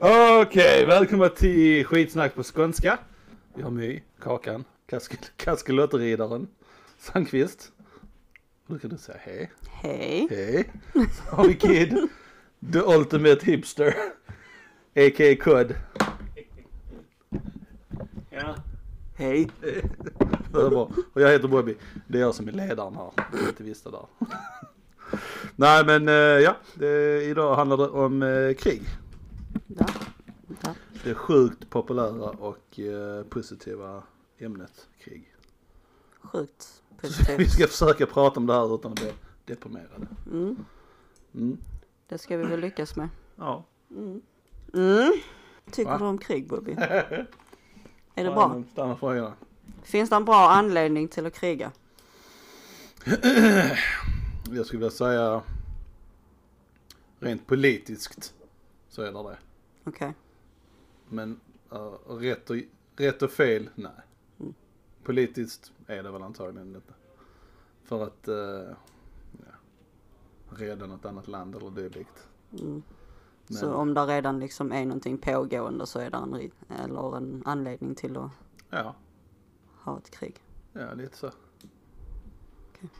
Okej, välkomna till skitsnack på skånska. Vi har My, Kakan, Kask- Kaskelotteriddaren, Sandqvist. Nu kan du säga hej. Hej. Hej. Så har vi Kid, the ultimate hipster. A.k.a. Kod. Ja. Hej. Det är bra. Och jag heter Bobby. Det är jag som är ledaren här. Jag inte visste där. Nej men eh, ja, det, idag handlar det om eh, krig. Ja. Ja. Det sjukt populära och eh, positiva ämnet krig. Sjukt Vi positivt. ska försöka prata om det här utan att bli deprimerade. Mm. Mm. Det ska vi väl lyckas med. Ja. Mm. Mm. Tycker Va? du om krig Bobby? Är det bra? Stanna frågorna. Finns det en bra anledning till att kriga? Jag skulle vilja säga rent politiskt så är det det. Okej. Men uh, rätt, och, rätt och fel, nej. Mm. Politiskt är det väl antagligen inte. För att uh, ja, rädda något annat land eller dylikt. Mm. Men, Så om det redan liksom är någonting pågående så är det en, eller en anledning till att Ja, ha ett krig. ja lite så. Okej.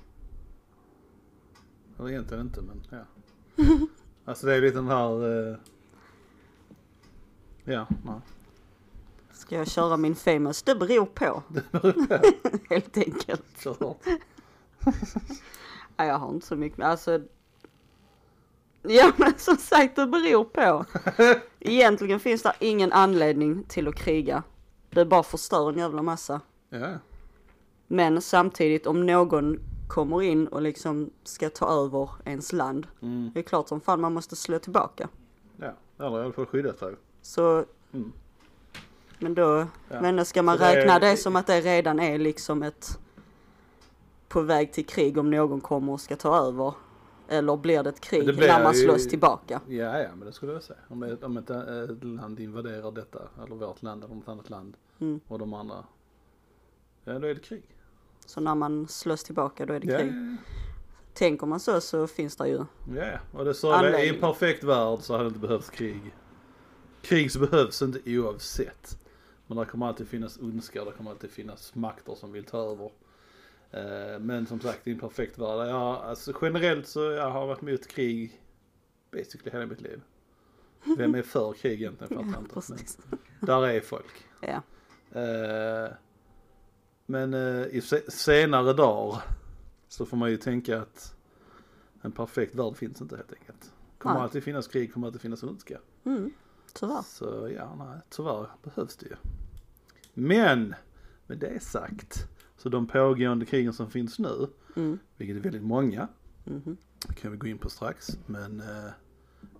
Eller egentligen inte men ja. alltså det är lite den här, eh, ja, nej. Ska jag köra min famous? Det beror på. Helt enkelt. Hårt. Nej, jag har inte så mycket, alltså. Ja men som sagt det beror på. Egentligen finns det ingen anledning till att kriga. Det bara förstör en jävla massa. Ja, Men samtidigt om någon kommer in och liksom ska ta över ens land. mm. Det är klart som fan man måste slå tillbaka. ja. Eller i alla fall skydda sig. Så. Mm. Men då, Ja. men ska man Så det är- räkna det som att det redan är liksom ett på väg till krig om någon kommer och ska ta över? Eller blir det ett krig Det blir när man ju- slåss tillbaka? Ja, ja, men det skulle jag säga. Om om ett, eh, ett land invaderar detta, eller vårt land eller något annat land, Mm. och de andra, ja då är det krig. Så när man slåss tillbaka då är det Ja, krig. Tänker man så så finns det ju. ja, ja. Och det sa det, i en perfekt värld så hade det inte behövts krig. Krig så behövs inte oavsett. Men det kommer alltid finnas ondska, det kommer alltid finnas makter som vill ta över. Eh, Men som sagt, i en perfekt värld, ja, alltså generellt så jag har varit mot krig basically hela mitt liv. Vem är för krig egentligen? Fattar jag inte. Men där är folk. Ja. Eh, Men eh, i se- senare dagar så får man ju tänka att en perfekt värld finns inte helt enkelt. Kommer Nej. alltid finnas krig, kommer alltid finnas ondska. Mm. Tyvärr. Så ja, nej, tyvärr behövs det ju. Men med det sagt, så de pågående krigen som finns nu, Mm. vilket är väldigt många, Mhm. kan vi gå in på strax, men eh,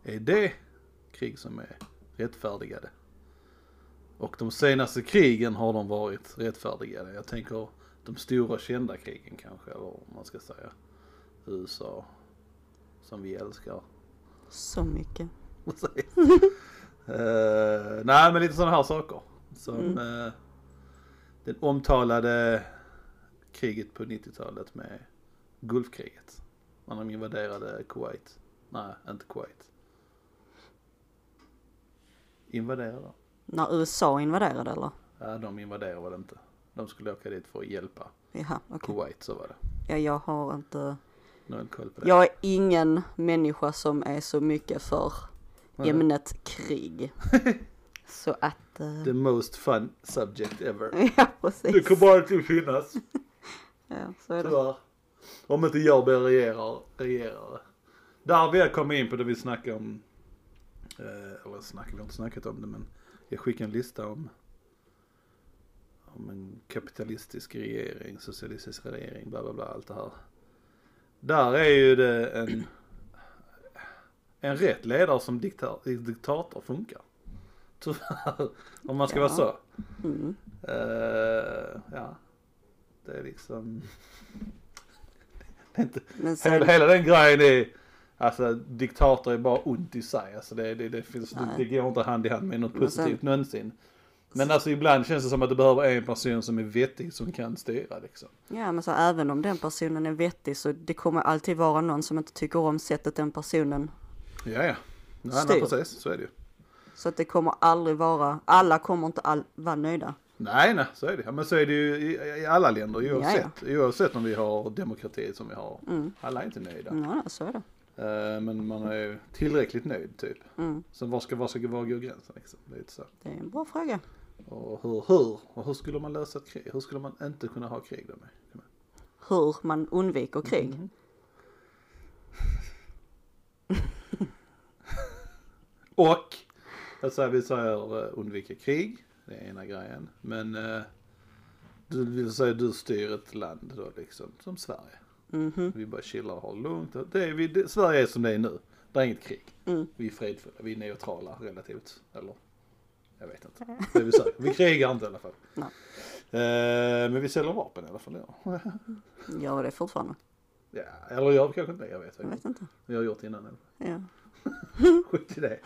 är det krig som är rättfärdigade? Och de senaste krigen har de varit rättfärdigade. Jag tänker de stora kända krigen kanske, eller vad man ska säga. USA, som vi älskar. Så mycket. Eh, nej men lite sådana här saker. Som Mm. eh, det omtalade kriget på 90-talet med Gulfkriget. När de invaderade Kuwait. Nej, inte Kuwait. Invaderade? När USA invaderade eller? Ja, de invaderade väl inte. De skulle åka dit för att hjälpa Jaha, okej. Kuwait, så var det. Ja, jag har inte. Jag koll på det. Jag är ingen människa som är så mycket för. Ämnet krig. Så att. eh, The most fun subject ever. Ja, Det precis. kommer alltid finnas. Ja, så är det. Tyvärr. Om inte jag blir regerar, regerare. Där vill jag komma in på det vi snackade om. Eh, eller snackade, vi har inte snackat om det men jag skickade en lista om om en kapitalistisk regering, socialistisk regering, bla bla bla, allt det här. Där är ju det en, en rätt ledare som diktar, diktator funkar. Tyvärr, om man ska vara Ja. så. Mm. Eh, ja, det är liksom. Det är inte, Men sen, hela, hela den grejen är, alltså diktator är bara ont i sig. Alltså det, det, det, finns, det, det går inte hand i hand med något Men sen- positivt någonsin. Men alltså ibland känns det som att det behöver en person som är vettig som kan styra liksom. ja, men så även om den personen är vettig så det kommer alltid vara någon som inte tycker om sättet den personen. Ja, ja. Nej, nej, precis, så är det ju. Så att det kommer aldrig vara, alla kommer inte all, vara nöjda. Nej, nej, så är det. Ja, Men så är det ju i, i alla länder oavsett. Oavsett om vi har demokrati som vi har. Mm. Alla är inte nöjda. Ja, så är det. Eh, men man är ju tillräckligt nöjd typ. Mm. Så var ska, var ska, var går gränsen liksom? Det är så. Det är en bra fråga. Och hur, hur, och hur skulle man lösa ett krig? Hur skulle man inte kunna ha krig då med? Hur man undviker krig. Mhm. Och, jag säger, vi säger uh, undvika krig, det är ena grejen. Men uh, du vill säga du styr ett land då liksom, som Sverige. Mhm. Vi bara chillar och har det lugnt. Det är, vi, det, Sverige är som det är nu. Det är inget krig. Mm. Vi är fredfulla, vi är neutrala relativt. Eller, jag vet inte. Det vi säger. Vi krigar inte i alla fall. Eh, men vi säljer vapen i alla fall. Ja. Gör det fortfarande? ja eller vi kanske inte det, jag vet Jag vet inte. Vi har gjort innan. Eller? Ja. Skit i det.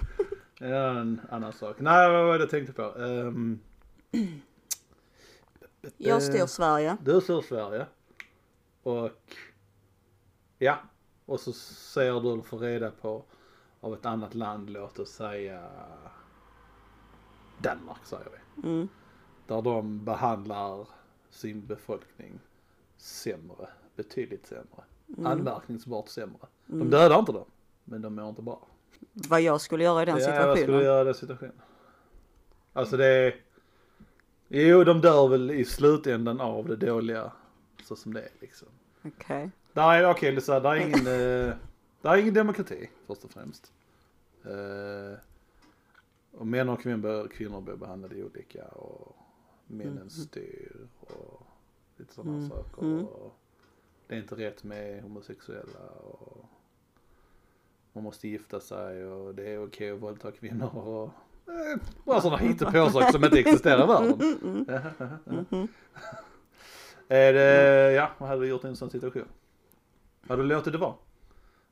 En annan sak. Nej, vad var det jag tänkte på? Um, Jag styr Sverige. Du styr Sverige. Och ja, och så ser du för reda på av ett annat land, låt oss säga Danmark säger vi. Mm. Där de behandlar sin befolkning sämre, betydligt sämre. Mm. Anmärkningsbart sämre. De dödar inte dem, men de mår inte bra. Vad jag skulle göra i den Ja, vad situationen. skulle du göra i den situationen? Alltså det är... Jo, de dör väl i slutändan av det dåliga så som det är liksom. Okej. Där är, okej, okay, där är ingen, eh, där är ingen demokrati först och främst. Eh, och män och kvinnor, kvinnor blir behandlade olika och männen Mm. styr och lite sådana Mm. saker. Mm. Och det är inte rätt med homosexuella och man måste gifta sig och det är okej att våldta kvinnor och eh, bara sådana hittepåsaker som inte existerar i världen. Mhm. Är det, ja, vad hade du gjort i en sån situation? Hade du låtit det vara?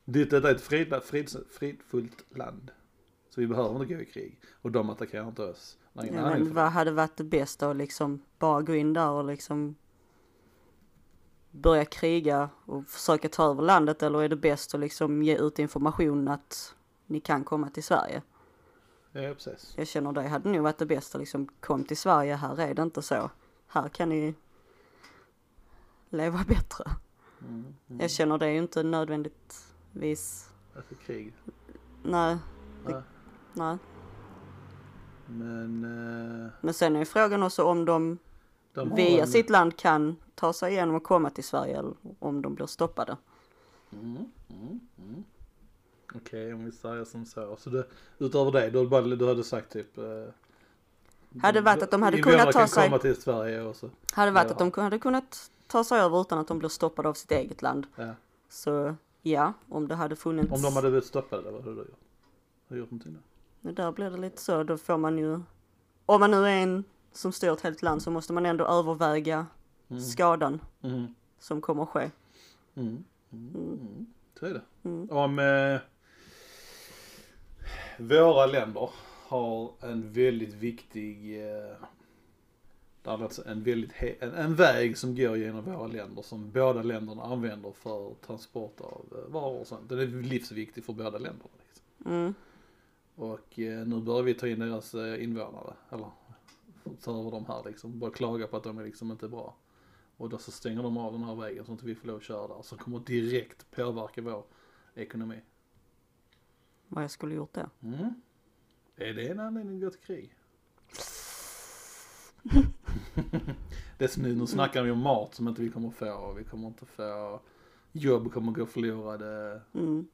Ditt är ett frid, frid, fridfullt land. Så vi behöver inte gå i krig. Och de attackerar inte oss. Ja, men vad hade varit det bästa att liksom bara gå in där och liksom börja kriga och försöka ta över landet eller är det bäst att liksom ge ut information att ni kan komma till Sverige? Ja, precis. Jag känner det hade nog varit det bästa liksom kom till Sverige, här är det inte så. Här kan ni leva bättre. Mm, mm. Jag känner det är ju inte nödvändigtvis, Alltså krig. nej, Ja. nej. Men eh, Men sen är ju frågan också om de de via en- sitt land kan ta sig igenom och komma till Sverige om de blir stoppade. Mm, mm, mm. Okej, om vi säger som så. Så det, utöver det, du hade, bara, du hade sagt typ... Eh, Hade varit att de hade kunnat ta sig- komma till Sverige och så. Hade varit Ja. att de hade kunnat ta sig över utan att de blir stoppade av sitt eget land. Ja. Så ja, om det hade funnits. Om de hade blivit stoppade, vad hade du gjort? Har du gjort någonting? Men där blir det lite så, då får man ju. Om man nu är en som styr ett helt land så måste man ändå överväga Mm. skadan Mm. som kommer att ske. Mm. Mm. Mm. Så är det. Mm. Om eh, våra länder har en väldigt viktig, eh, alltså en, väldigt en, en väg som går genom våra länder som båda länderna använder för transport av eh, varor och sånt. Den är livsviktig för båda länderna. Liksom. Mm. Och eh, nu börjar vi ta in deras eh, invånare, eller ta över dem här liksom. Bara klaga på att de är liksom inte bra. Och då så stänger de av den här vägen så att vi får lov att köra där. Som kommer direkt påverka vår ekonomi. Vad jag skulle gjort det. Mm. Är det en anledning att gå till krig? det som nu, nu snackar vi om mat som inte vi kommer få. Vi kommer inte få, jobb kommer gå förlorade Mm.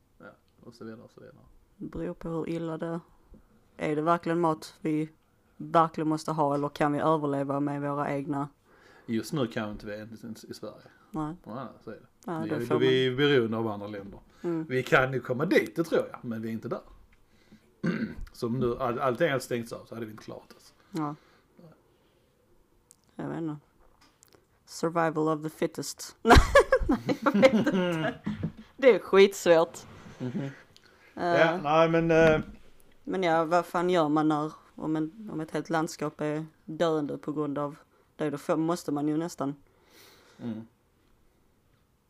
och så vidare och så vidare. Det beror på hur illa det är. Är det verkligen mat vi verkligen måste ha eller kan vi överleva med våra egna? Just nu kan vi inte vi ens i Sverige. Nej, Nej, så är det. vi, då är, får vi är beroende av andra länder. Mm. Vi kan ju komma dit, det tror jag, men vi är inte där. Så om nu all, allting hade stängts av så hade vi inte klarat oss. Ja. Jag vet inte. Survival of the fittest. Nej, jag vet inte. Det är skitsvårt. Eh, Ja, nej men, eh, Men ja, vad fan gör man när, om, en, om ett helt landskap är döende på grund av det, då måste man ju nästan mm,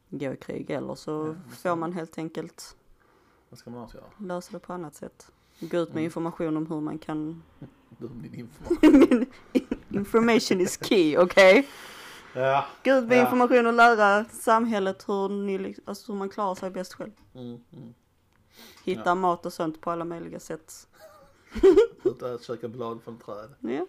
gå i krig eller så Ja, får man helt enkelt vad ska man annars göra? lösa det på annat sätt. Gå ut med Mm. information om hur man kan, Du, min information. information is key, okej? Ja. Gå ut med Ja. information och lära samhället hur, ni, alltså hur man klarar sig bäst själv. Mm, mm. Hitta Ja. mat och sånt på alla möjliga sätt. Ut och käka blad från träd. Ja.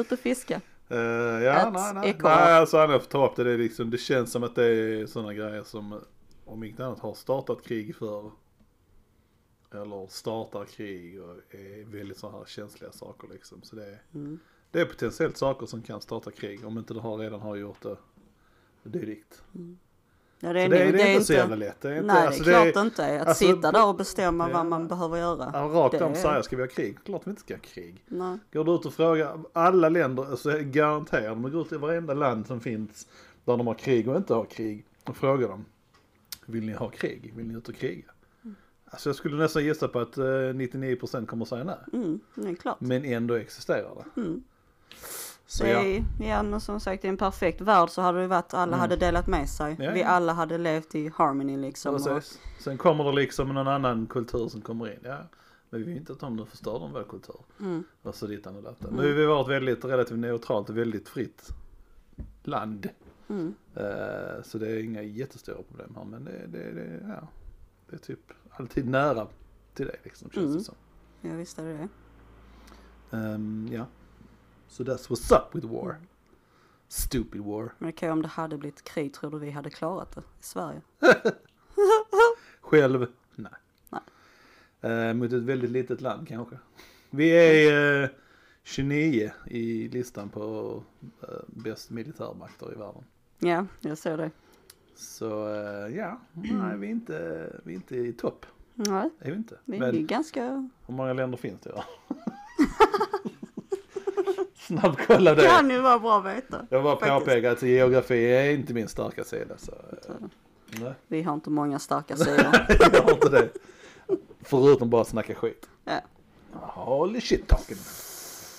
Ut och fiska. Uh, ja, Ät nej, nej. Nej, alltså Anna får ta upp det. Det, är liksom, det känns som att det är sådana grejer som, om inget annat, har startat krig för Eller startar krig och är väldigt så här känsliga saker liksom. Så det är, Mm. det är potentiellt saker som kan starta krig om inte det har, redan har gjort det dylikt. Ja, det är, det, är- det är inte så jävla lätt. Det är inte, Nej, alltså, det är klart det är, inte. Att alltså, sitta där och bestämma vad man behöver göra. ja, rakt om säga, ska vi ha krig? Klart vi inte ska ha krig. Nej. Går du ut och frågar alla länder, alltså garanterar, om du går ut i varenda land som finns där de har krig och inte har krig och frågar dem, vill ni ha krig? Vill ni ut och kriga? Alltså jag skulle nästan gissa på att eh, 99% kommer säga nej. Mm, är klart. Men ändå existerar det. Mm. Så Det ja, är, ja, men som sagt i en perfekt värld så hade det varit alla Mm. hade delat med sig. Ja, Vi ja. alla hade levt i harmony liksom. Och. Sen kommer det liksom någon annan kultur som kommer in. Ja, men vi vill inte att de förstör de vår kultur. mm, Och så dittan och dattan. Mm. Nu har vi varit väldigt, relativt neutralt och väldigt fritt land. mm, Eh, Så det är inga jättestora problem här men det, det, det, ja, det är typ alltid nära till det liksom känns Mm. det som. ja visst är det det. Ehm, ja. So that's what's up with war. Stupid war. Men okej om det hade blivit krig tror du vi hade klarat det i Sverige? Själv? Nej. Nej. Eh, mot ett väldigt litet land kanske. Vi är eh, 29 i listan på eh, bäst militärmakter i världen. Ja, jag ser det. Så eh, ja, nej vi är inte, vi är inte i topp. Nej, Är vi inte. vi är Men ganska, hur många länder finns det då? Snabbkolla det. kan ju vara bra att veta. Jag bara påpekar att geografi är inte min starka sida så. eh, Nej, Vi har inte många starka sidor. jag har inte det. Förutom bara snacka skit. Ja. Holy shit talking.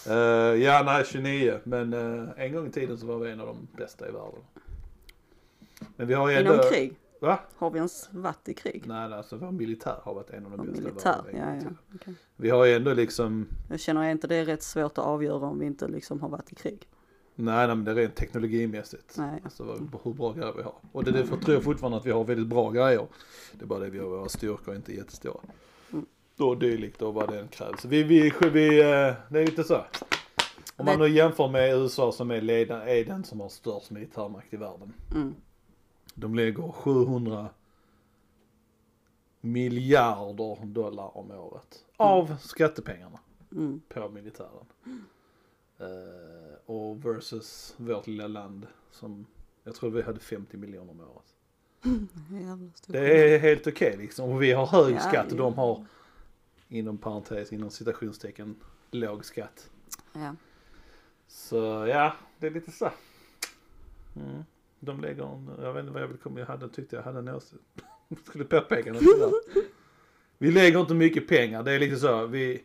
Uh, ja, nej 29. Men eh, en gång i tiden så var vi en av de bästa i världen. Men vi har ju ändå... Inom krig, Va? har vi ens varit i krig? Nej, alltså vår militär har varit en av de Ja, bästa militär, ja ja. okej. Vi har ju ändå liksom... Jag känner inte det är rätt svårt att avgöra om vi inte liksom har varit i krig. Nej, nej men det är rent teknologimässigt. Nej. Alltså vad- hur bra grejer vi har. Och det är därför tror jag fortfarande att vi har väldigt bra grejer. Det är bara det vi har våra styrkor inte jättestora. Mm. Då dylikt och vad den krävs. Vi, vi, vi, eh, det är lite så. Om man nu jämför med USA som är, leda, är den som har störst militärmakt i världen. Mm. De lägger 700 miljarder dollar om året. Av skattepengarna Mm. på militären. Eh, och versus vårt lilla land som, jag tror vi hade 50 miljoner om året. Det är helt okej liksom. Och vi har hög Ja, skatt och de har, inom parentes, inom citationstecken, låg skatt. Ja. Så ja, det är lite så. Mm. De lägger en, jag vet inte vad jag vill komma, jag hade, tyckte jag hade en åsikt. Skulle påpeka något sådär. Vi lägger inte mycket pengar, det är lite så, vi,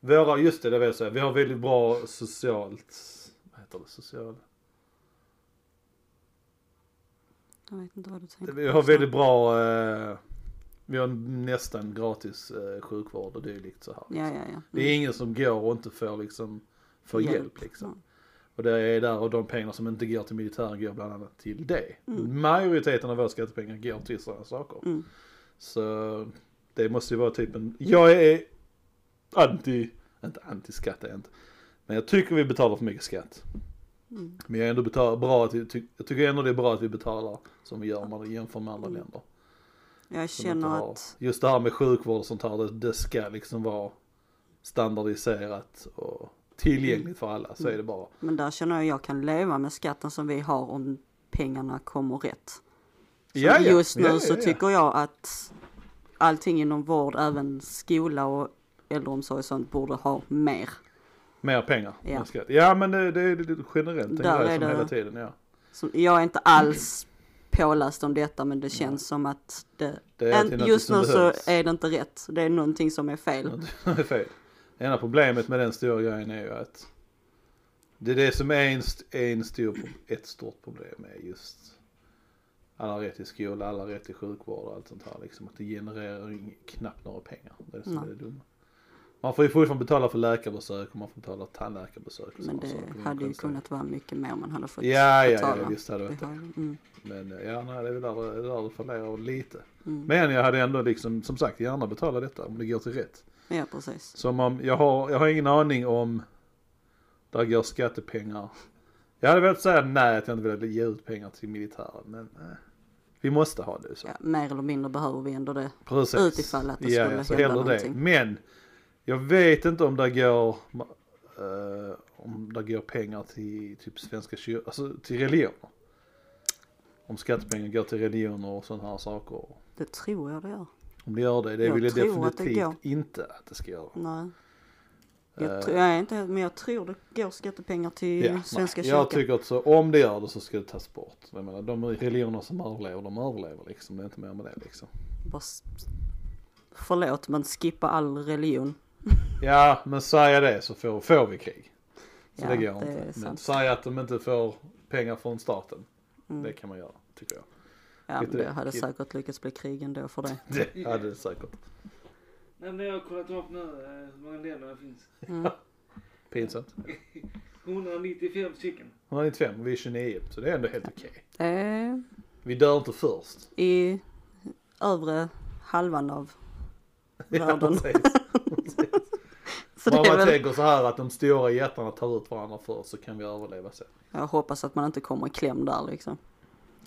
våra, just det, det vill jag säga, vi har väldigt bra socialt, vad heter det, social, Jag vet inte vad du tänkte vi har väldigt bra, eh, vi har nästan gratis eh, sjukvård och dylikt så här. Ja, ja, ja. Det är ingen som går och inte får liksom, får Hjälp. hjälp, liksom. Och det är där och de pengar som inte går till militären går bland annat till det. Mm. Majoriteten av våra skattepengar går till sådana saker. Mm. Så det måste ju vara typ en, jag är anti, inte anti-skatt är inte. Men jag tycker vi betalar för mycket skatt. Mm. Men jag ändå betal, bra att vi, ty, jag tycker ändå det är bra att vi betalar som vi gör om man jämför med andra Mm. länder. Jag känner har- att, Just det här med sjukvård och sånt här, det, det ska liksom vara standardiserat och tillgängligt för alla. Så är det bara. men där känner jag jag kan leva med skatten som vi har om pengarna kommer rätt. Så Ja, ja. just nu Ja, ja, så tycker jag att allting inom vård, även skola och äldreomsorg och sånt borde ha mer. Mer pengar. Ja. Ja men det, det, det, det generellt en Där grej är som det- hela tiden ja. Så jag är inte alls påläst om detta men det känns som att det, en, just som nu så behövs. är det inte rätt. Det är någonting som är fel. Det är fel. Det ena problemet med den stora grejen är ju att det är det som är en, en stor, ett stort problem är just Alla rätt till skola, alla rätt till sjukvård och allt sånt här liksom. Att det genererar knappt några pengar. Det är det som Nej. är det dumma. Man får ju fortfarande betala för läkarbesök och man får betala tandläkarbesök. och Men det saker. hade ju kunnat vara mycket mer om man hade fått Ja, ja, ja, betala. visst hade det Det varit det. mm, Men eh, ja, nej, det är väl det, där det fallerar lite. mm. Men jag hade ändå liksom, som sagt, gärna betala detta om det går till rätt. Ja, precis. Som om, jag har, jag har ingen aning om där går skattepengar. Jag hade velat säga nej att jag inte vill ge ut pengar till militären men eh, vi måste ha det så. Ja, mer eller mindre behöver vi ändå det. Precis. Utifall att det ja, skulle så hända hellre det. någonting. Men jag vet inte om det går eh, om det går pengar till typ svenska kyrkan, alltså till religioner. Om skattepengar går till religioner och sådana här saker. Det tror jag det gör. Om det gör det, det Jag vill jag att definitivt går. inte att det ska göra. Nej. Jag, Eh, tror, jag inte men jag tror det går skattepengar till Ja, Svenska nej. Jag kyrkan. tycker att så, om det gör det så ska det tas bort. Jag menar, de religioner som överlever, de överlever liksom. Det är inte mer med det liksom. Bara, förlåt, men skippa all religion. Ja, men säga det så får, får vi krig. Så Ja, det går det inte. Men säga att de inte får pengar från staten. Mm. Det kan man göra, tycker jag. Ja, men det hade säkert lyckats bli krig ändå för det. Det hade det säkert. Nej men jag har kollat upp nu eh, hur många länder det finns. Mm. Pinsamt. 195 stycken. 195 och vi är 29 så det är ändå helt okej. Eh, Vi dör inte först. I övre halvan av Ja, världen. precis. Så det Om är man väl, tänker så här att de stora jättarna tar ut varandra först så kan vi överleva sen. jag hoppas att man inte kommer i kläm där liksom.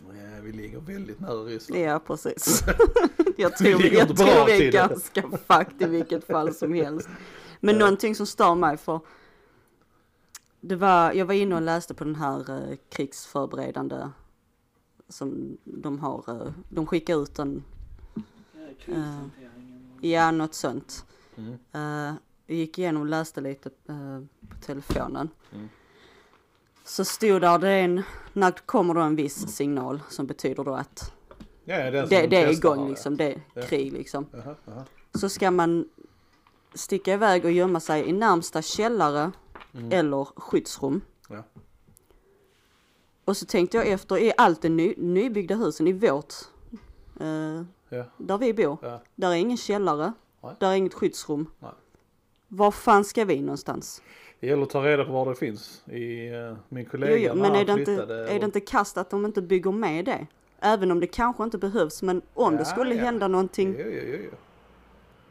Ja, vi ligger väldigt nära Ryssland. Ja, precis. jag Vi tror, ligger jag tror vi är ganska fucked i vilket fall som helst. Men Ja. någonting som stör mig för det var, jag var inne och läste på den här eh, krigsförberedande som de har, eh, de skickar ut en, Ja, krishanteringen. och- ja något sånt. Mm. Eh, jag gick igenom och läste lite eh, på telefonen. Mm. Så stod där, det en, när det kommer då en viss signal som betyder då att Ja, det, de det är igång liksom, det är Ja. krig liksom. Ja. Jaha, jaha. Så ska man sticka iväg och gömma sig i närmsta källare Mm. eller skyddsrum. Ja. Och så tänkte jag efter, är allt de ny, nybyggda husen i vårt, eh, Ja. där vi bor, Ja. där är ingen källare, Nej. där är inget skyddsrum. Nej. Var fan ska vi någonstans? Det gäller att ta reda på var det finns. I, uh, min kollega Jo, jo, men är det, inte, är det inte kast att de inte bygger med det? Även om det kanske inte behövs, men om Ja, det skulle ja. hända någonting, Jo, jo, jo,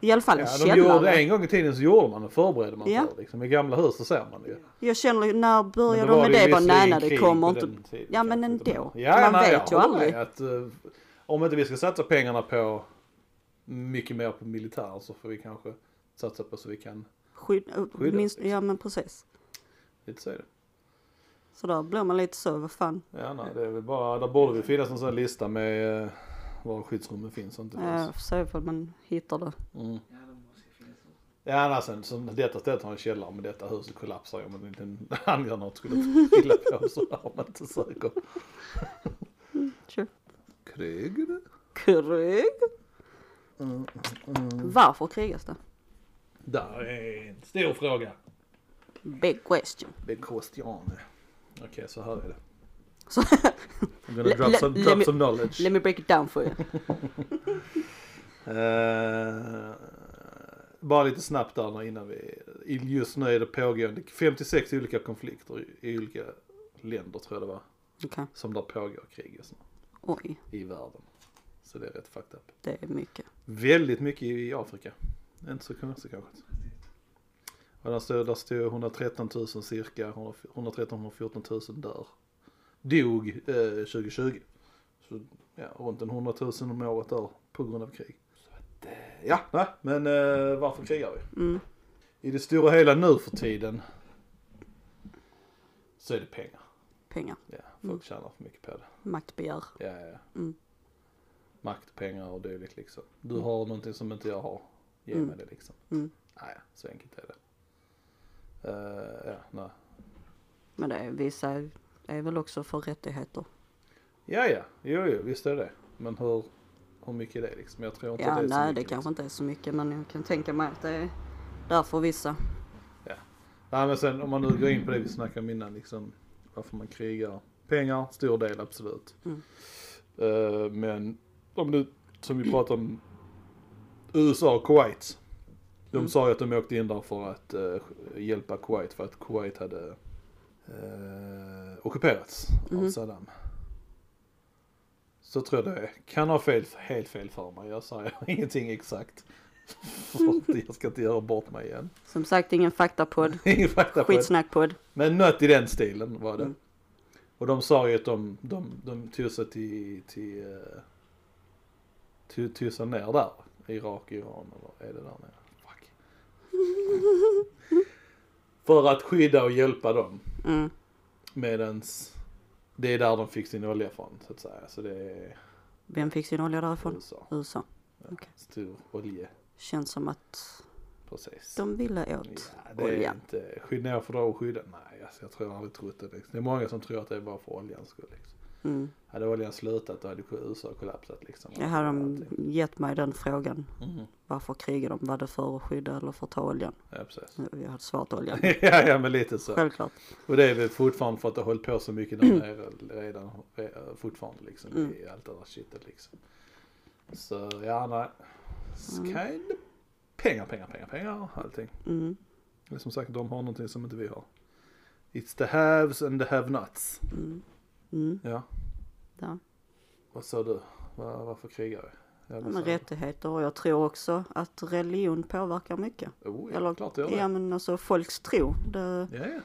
i alla fall Ja, de gjorde, källare. en gång i tiden så gjorde man det, förberedde man Ja. för liksom. I gamla hus så ser man det ju. Jag känner, när då de med det? Bara nej, nej, det kommer inte. den tiden, Ja, men ändå. Ja, Man nej, vet ju aldrig. Att, eh, om inte vi ska satsa pengarna på mycket mer på militär så får vi kanske satsa på så vi kan, Skydd, Skyddas, minst, liksom. ja men precis. lite så är det. Så där blir man lite så, vad fan. Ja, nej, det är väl bara, där borde det finnas en sån lista med eh, var skyddsrummen finns och inte Ja, finns. får se ifall man hittar det. Mm. Ja. Ja, nej, sen, så detta stället har en källare men detta huset kollapsar ju om en liten handgranat skulle trilla på så är man inte säker. Tjo. Krig? Krig? Mm. Varför krigas det? Där är en stor fråga. Big question. Big question. Okej, så här är det. Så, I'm gonna drop some, let drop me- some knowledge. let me break it down for you. Eh, bara lite snabbt där nu innan vi, just nu är det pågående 56 olika konflikter i, olika länder tror jag det var. Okej, Som där pågår krig just nu oj, i världen. Så det är rätt fucked up. det är mycket. Väldigt mycket i Afrika. Inte så konstigt kanske. Och där stod, där stod 113 000 cirka, 113-114 000 dör. Dog eh, 2020. Så ja, runt en 100 000 om året dör på grund av krig. Så att, eh, ja, nej, men eh, varför krigar vi? Mm. I det stora hela nu för tiden så är det pengar. Pengar, Ja, folk Mm. tjänar för mycket på det. maktbegär. Ja, ja. Mm. Makt, pengar och dylikt liksom. Du har någonting som inte jag har. Ge Mm. mig det liksom. Mm. Nej, så enkelt är det. Eh, ja, nej. Men det är, vissa är, väl också för rättigheter. Ja, ja, jo, jo, visst är det. Men hur, hur mycket är det liksom? Jag tror inte Ja, det är så nej det mycket. kanske inte är så mycket men jag kan tänka mig att det är där för vissa. Nej, men sen om man nu går in på det vi snackade om innan liksom. Varför man krigar. Pengar, stor del absolut. Mm. Eh, men om du, som vi pratade om, USA och Kuwait. De Mm. sa ju att de åkte in där för att eh, hjälpa Kuwait för att Kuwait hade uh, ockuperats av Mhm. Saddam. Så tror jag det är. Kan ha fel, helt fel för mig. Jag säger ingenting exakt. För jag ska inte göra bort mig igen. Som sagt, ingen faktapodd. Ingen fakta på det. Skitsnackpodd. Men något i den stilen var det. Mm. Och de sa ju att de, de, de tog sig till, till, eh, tog, tog sig ner där. Irak, Iran eller är det där nere? Fuck. För att skydda och hjälpa dem. Mm. Medans det är där de fick sin olja från så att säga. Så det är Vem fick sin olja därifrån? USA. USA. Okej. Stor olje. Känns som att Precis. de ville åt Ja, det är olja. inte, skydda för att skydda, nej alltså, jag tror jag aldrig trott det liksom. Det är många som tror att det är bara för oljans skull liksom. Mm. Hade oljan slutat då hade USA kollapsat liksom. Jag hade de gett mig den frågan. Mhm. Varför krigar de? Var det för att skydda eller för att ta oljan? Ja precis. Jag hade svarat oljan. ja, ja men lite så. Självklart. Och det är väl fortfarande för att det har hållit på så mycket där nere redan, re- fortfarande liksom Mm. i allt där shitet liksom. Så ja, nej. Mm. Kind of pengar, pengar, pengar, pengar, allting. Mm. Som sagt, de har någonting som inte vi har. It's the haves and the have-nots. Mm. Mm. Ja, Ja. vad sa du? Var, varför krigar vi? Ja, Men rättigheter och jag tror också att religion påverkar mycket. Oh, ja, Eller, klart det gör det. ja men alltså folks tro. Det, Ja, ja.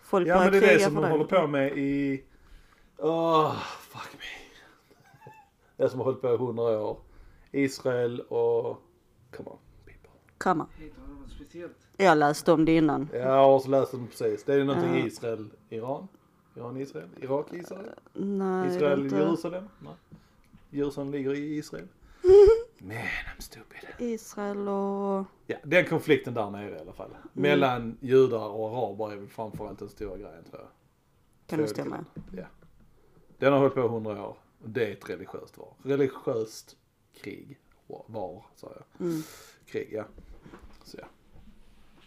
folk ja men det är det som de det. håller på med i... Åh, fuck me. Det som har hållit på i hundra år. Israel och... Come on, people. Come on. Jag läste om det innan. Jag har också läst det precis. Det är någonting Ja. Israel, Iran. Iran, Israel, Irak, Israel. Nej, det är Israel, inte Jerusalem. Nej. Jerusalem ligger i Israel. Man, I'm stupid. Israel och... Ja, den konflikten där nere i alla fall. Mellan judar och araber är väl framförallt den stora grejen tror jag. Kan det Två stämma? Ja. Den har hållit på i hundra år. Det är ett religiöst var. Religiöst krig. Var, sa jag. Mm. Krig, ja. Så ja.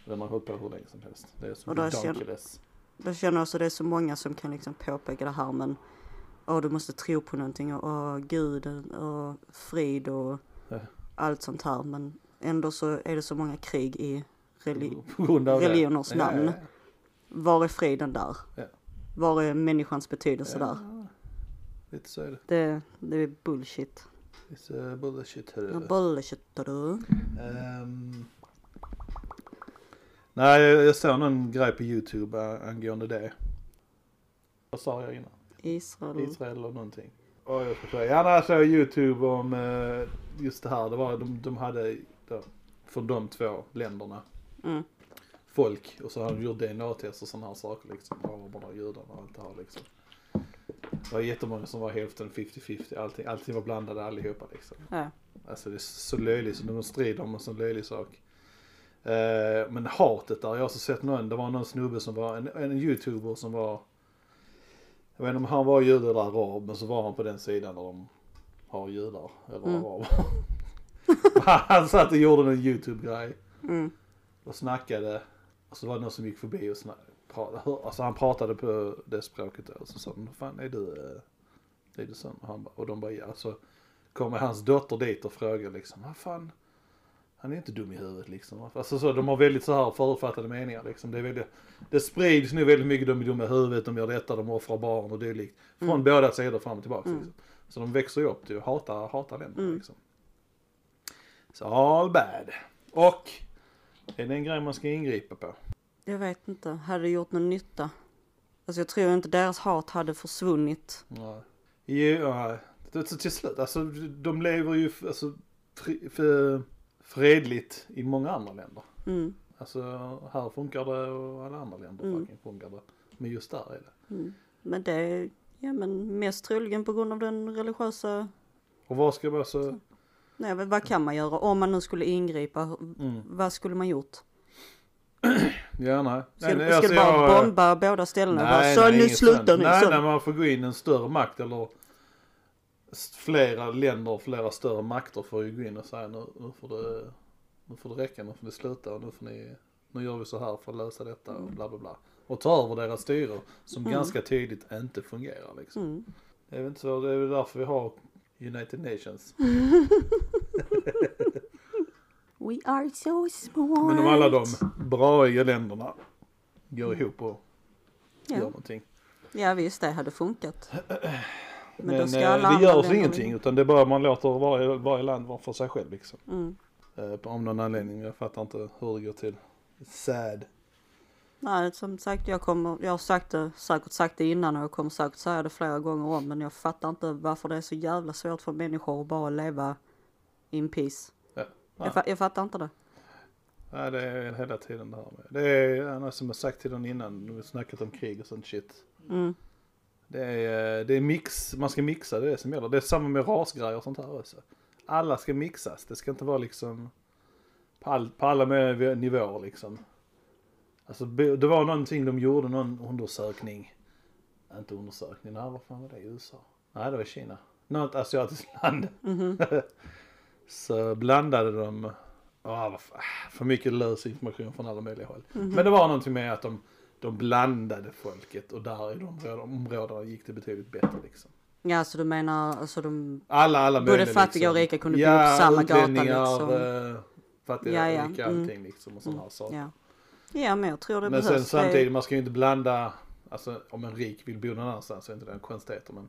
Den har hållit på hur länge som helst. Det är som Dunkeless. Jag känner också det är så många som kan liksom påpeka det här men Åh du måste tro på någonting och åh, Gud och frid och Ja. allt sånt här men ändå så är det så många krig i reli- religioners namn. Ja, Var är friden där? Var är människans betydelse där? Lite så är det. Det, det är bullshit. It's a bullshit. hörru. Bullshit du. Ehm. Nej, jag såg någon grej på YouTube äh, angående det. Vad sa jag innan? Israel. Israel och någonting. Och jag ska säga, ja när jag såg YouTube om eh, just det här, det var de, de hade då, för de två länderna Mm. folk och så hade de gjort DNA-test och sådana här saker liksom. Araberna och judarna och allt det här liksom. Det var jättemånga som var hälften 50-50, allting, allting var blandade allihopa liksom. Ja. Alltså det är så löjligt, så de strider om en sån löjlig sak. Eh, men hatet där, jag har också sett någon, det var någon snubbe som var, en, en youtuber som var, jag vet inte om han var jude eller arab, men så var han på den sidan där de har judar, eller Mm. araber. han satt och gjorde en youtube-grej Mm. och snackade, och så var det någon som gick förbi och snackade, alltså han pratade på det språket då, och så sa de, "Vad fan är du, eh, är du sån? Och, han, och de bara, ja, så kommer hans dotter dit och frågar liksom, vad fan, han är inte dum i huvudet liksom. Alltså så, de har väldigt så här förutfattade meningar liksom. Det, är väldigt, det sprids nu väldigt mycket, de är dumma i huvudet, de gör detta, de offrar barn och dylikt. Från Mm. båda sidor fram och tillbaka. Mm. Liksom. Så de växer ju upp till att hata, hata länderna Mm. liksom. Så all bad. Och, är det en grej man ska ingripa på? Jag vet inte, hade det gjort någon nytta? Alltså jag tror inte deras hat hade försvunnit. Nej. Jo, ja, det- till slut, alltså de lever ju alltså, fri, för, fredligt i många andra länder. Mm. Alltså här funkar det och alla andra länder Mm. funkar det. Men just där är det. Mm. Men det är, ja men mest troligen på grund av den religiösa, Och vad ska vara så, nej men vad kan man göra om man nu skulle ingripa? mm. Vad skulle man gjort? ja nej. Ska, nej, ska alltså, det bara jag- bomba båda ställena? Nej, bara, så nej, nu slutar ni! Nej, så. när man får gå in en större makt eller flera länder, flera större makter får ju gå in och säga nu, nu får det, nu får det räcka, nu får ni sluta och nu får ni, nu gör vi så här för att lösa detta och bla bla bla. Och ta över deras styre som Mm. ganska tydligt inte fungerar liksom. Mm. Det är väl inte så, det är väl därför vi har United Nations. We are so small. Men om alla de braiga länderna går ihop och gör Ja. någonting. ja visst, det hade funkat. Men, Men, eh, det andra görs ingenting utan det är bara man låter varje, varje land vara för sig själv liksom. Mm. Eh, Av någon anledning, jag fattar inte hur det går till. Sad. Nej, som sagt, jag kommer, jag har sagt det, säkert sagt det innan och jag kommer säkert säga det flera gånger om, men jag fattar inte varför det är så jävla svårt för människor att bara leva in peace. Ja. Jag, fa- jag fattar inte det. Ja, det är hela tiden det här med. Det är, som jag sagt till den innan, vi snackat om krig och sånt shit. Mm. Det är, det är mix, man ska mixa, det är det som gäller. Det är samma med rasgrejer och sånt här också. Alla ska mixas, det ska inte vara liksom på, all, på alla med- nivåer liksom. Alltså det var någonting de gjorde, någon undersökning. Inte undersökning, nej vad fan var det USA? Nej det var Kina. Något asiatiskt land. Mhm. Så blandade de, ah, för mycket lös information från alla möjliga håll. Men det var någonting med att de, de blandade folket och där i de områdena, gick det betydligt bättre liksom. Ja, så du menar, alltså de, Alla, alla Både möjliga fattiga och liksom. rika kunde bo ja, på samma gata, liksom. eh, fattiga, Ja, ja, rika, mm. allting liksom och sådana här saker. ja. Ja, men jag tror det Men sen behövs. Det- samtidigt, man ska ju inte blanda, alltså om en rik vill bo någon annanstans så är inte det en konstigheter men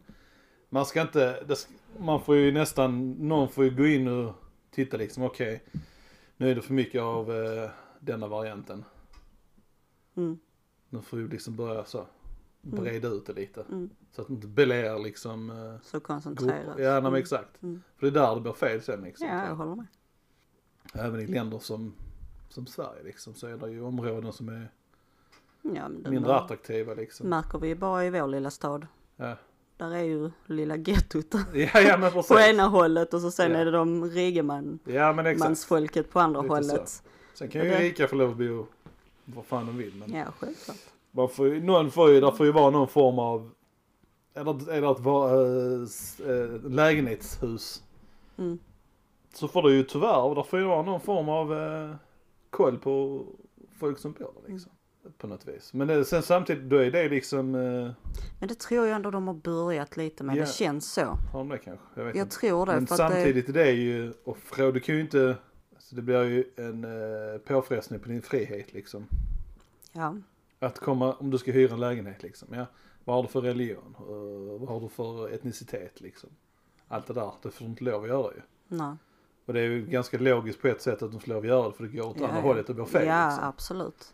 man ska inte, det, man får ju nästan, någon får ju gå in och titta liksom, okej, nu är det för mycket av eh, denna varianten. Mm. Nu får vi liksom börja så, breda ut det lite. Mm. Så att det inte blir liksom eh, Så koncentrerat. grupper. Ja, nej, men Mm. exakt. Mm. För det är där det blir fel sen liksom. Ja, jag håller med. Även i länder som, som Sverige liksom så är det ju områden som är Ja, mindre mär- attraktiva liksom. märker vi bara i vår lilla stad. Ja, Där är ju lilla gettot ja, ja men på ena hållet och så sen Ja. är det de rigeman, Ja mansfolket på andra Lite hållet. Sen kan ju Det- rika få lov att bo vad fan de vill men Ja, självklart. man får någon får ju, där får ju vara någon form av eller, eller att vara äh, s- äh, lägenhetshus. Mm. Så får du ju tyvärr, där får ju vara någon form av äh, koll på folk som bor där liksom. På något vis. Men det, sen samtidigt, då är det liksom, äh, Men det tror jag ändå de har börjat lite med. Ja. Det känns så. har de det kanske? Jag vet Jag inte. tror det. Men för att det, samtidigt är det ju, och frå, du kan ju inte, alltså det blir ju en äh, påfrestning på din frihet liksom. ja. Att komma, om du ska hyra en lägenhet liksom, ja. Vad har du för religion? Uh, vad har du för etnicitet liksom? Allt det där, det får du inte lov att göra ju. Nej. Och det är ju ganska logiskt på ett sätt att de får lov att göra det för det går åt Ja, andra ja. hållet och blir fel Ja, liksom. absolut.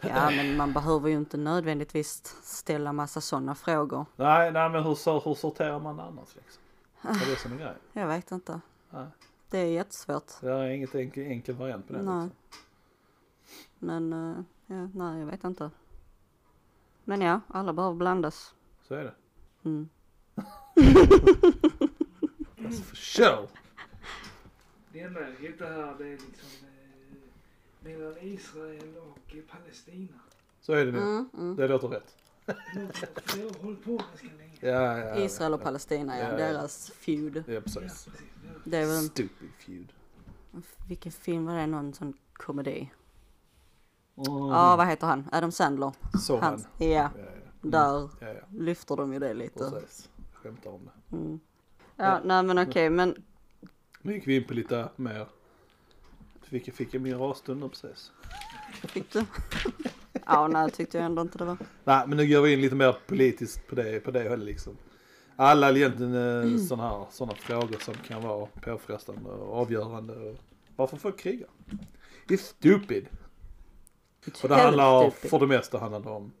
Ja, men man behöver ju inte nödvändigtvis ställa massa sådana frågor. Nej, nej men hur, hur sorterar man annars liksom? Det är det som är grejen. Jag vet inte. Nej. Det är jättesvårt. Det är inget enkel, enkel variant på det Nej. liksom. Men, eh, ja, nej, jag vet inte. Men ja, alla behöver blandas. Så är det. Mm. Alltså för show! Det enda jag hittar här det är liksom eh, mellan Israel och eh, Palestina. Så är det nu. Mm, mm. Det låter rätt. Hållit på ganska länge. Ja, ja. Israel och Palestina, ja, Ja, ja. deras feud. Ja, Ja, precis. Det är väl, Stupid feud. vilken film var det? Någon sån komedi? Mm. Ja, vad heter han? Adam Sandler. Så han. Ja, Ja, ja. där Ja, ja. lyfter de ju det lite. Precis. Jag skämtar om det. Mm. Ja, nej men okej, men Nu gick vi in på lite mer. Fick, fick jag min rasstund nu precis. fick du? Ja, nej tyckte jag ändå inte det var. Nej men nu går vi in lite mer politiskt på det, på det hållet liksom. Alla egentligen eh, sådana här såna frågor som kan vara påfrestande och avgörande. Varför folk krigar? Det är stupid. Och det handlar, stupid. för det mesta handlar det om,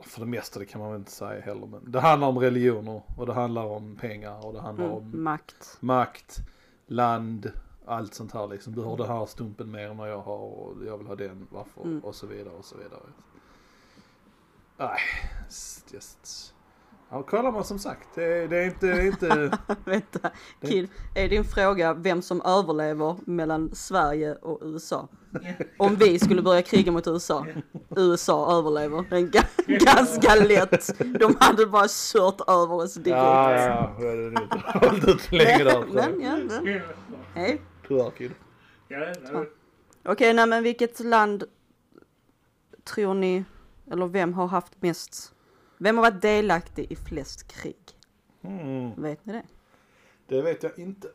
för det mesta det kan man väl inte säga heller men det handlar om religioner och det handlar om pengar och det handlar om Mm, makt. makt, land, allt sånt här liksom. Du har den här stumpen mer än vad jag har och jag vill ha den, varför Mm. och så vidare och så vidare. Nej, it's just... Ja, kollar man som sagt, det, det är inte, det är inte, Vänta, Det- Kid, är din fråga vem som överlever mellan Sverige och USA? Om vi skulle börja kriga mot USA, USA överlever. Ga- ganska lätt. De hade bara kört över oss direkt. ja, ja, ja, det är inte hållit ut länge där. Men, ja, men, hej. Tyvärr kid. Okej, nej men vilket land tror ni, eller vem har haft mest Vem har varit delaktig i flest krig? Mm, Vet ni det? det vet jag inte.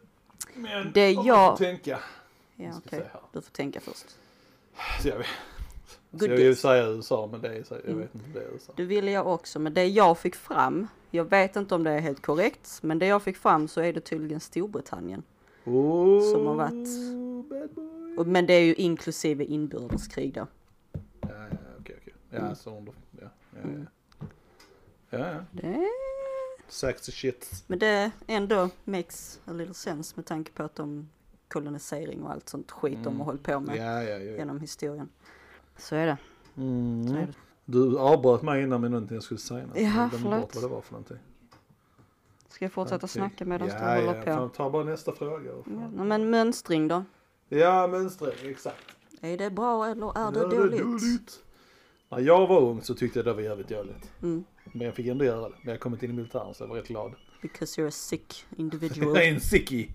Men Det om jag- får tänka. Ja, okej. här. Du får tänka först. Så jag, så jag vill säga USA men det är, jag Mm. vet inte om det är USA. Det ville jag också, men det jag fick fram, jag vet inte om det är helt korrekt, men det jag fick fram så är det tydligen Storbritannien. Oh, Som har varit-. Och, men det är ju inklusive inbördeskrig då. Ja, ja, okej, okej. Ja, Mm. så under, ja, ja, Mm. Ja. Ja, ja. Det, Sexy shit. men det ändå makes a little sense med tanke på att de kolonisering och allt sånt skit de Mm. har hållit på med Ja, ja, ja. genom historien. Så är det. Så är Mm. det. Du avbröt mig innan med någonting jag skulle säga. Ja, Jag glömde förlåt. bort vad det var för någonting. Ska jag fortsätta Någonting. snacka medan ja, du håller ja, på? fan, Ta bara nästa fråga. Ja, men mönstring då? Ja, mönstring, exakt. Är det bra eller är det Ja, dåligt? När jag var ung så tyckte jag det var jävligt dåligt. Mm. Men jag fick ändå göra det. Men jag har kommit in i militären så jag var rätt glad. Because you're a sick Jag individual. är en sickie.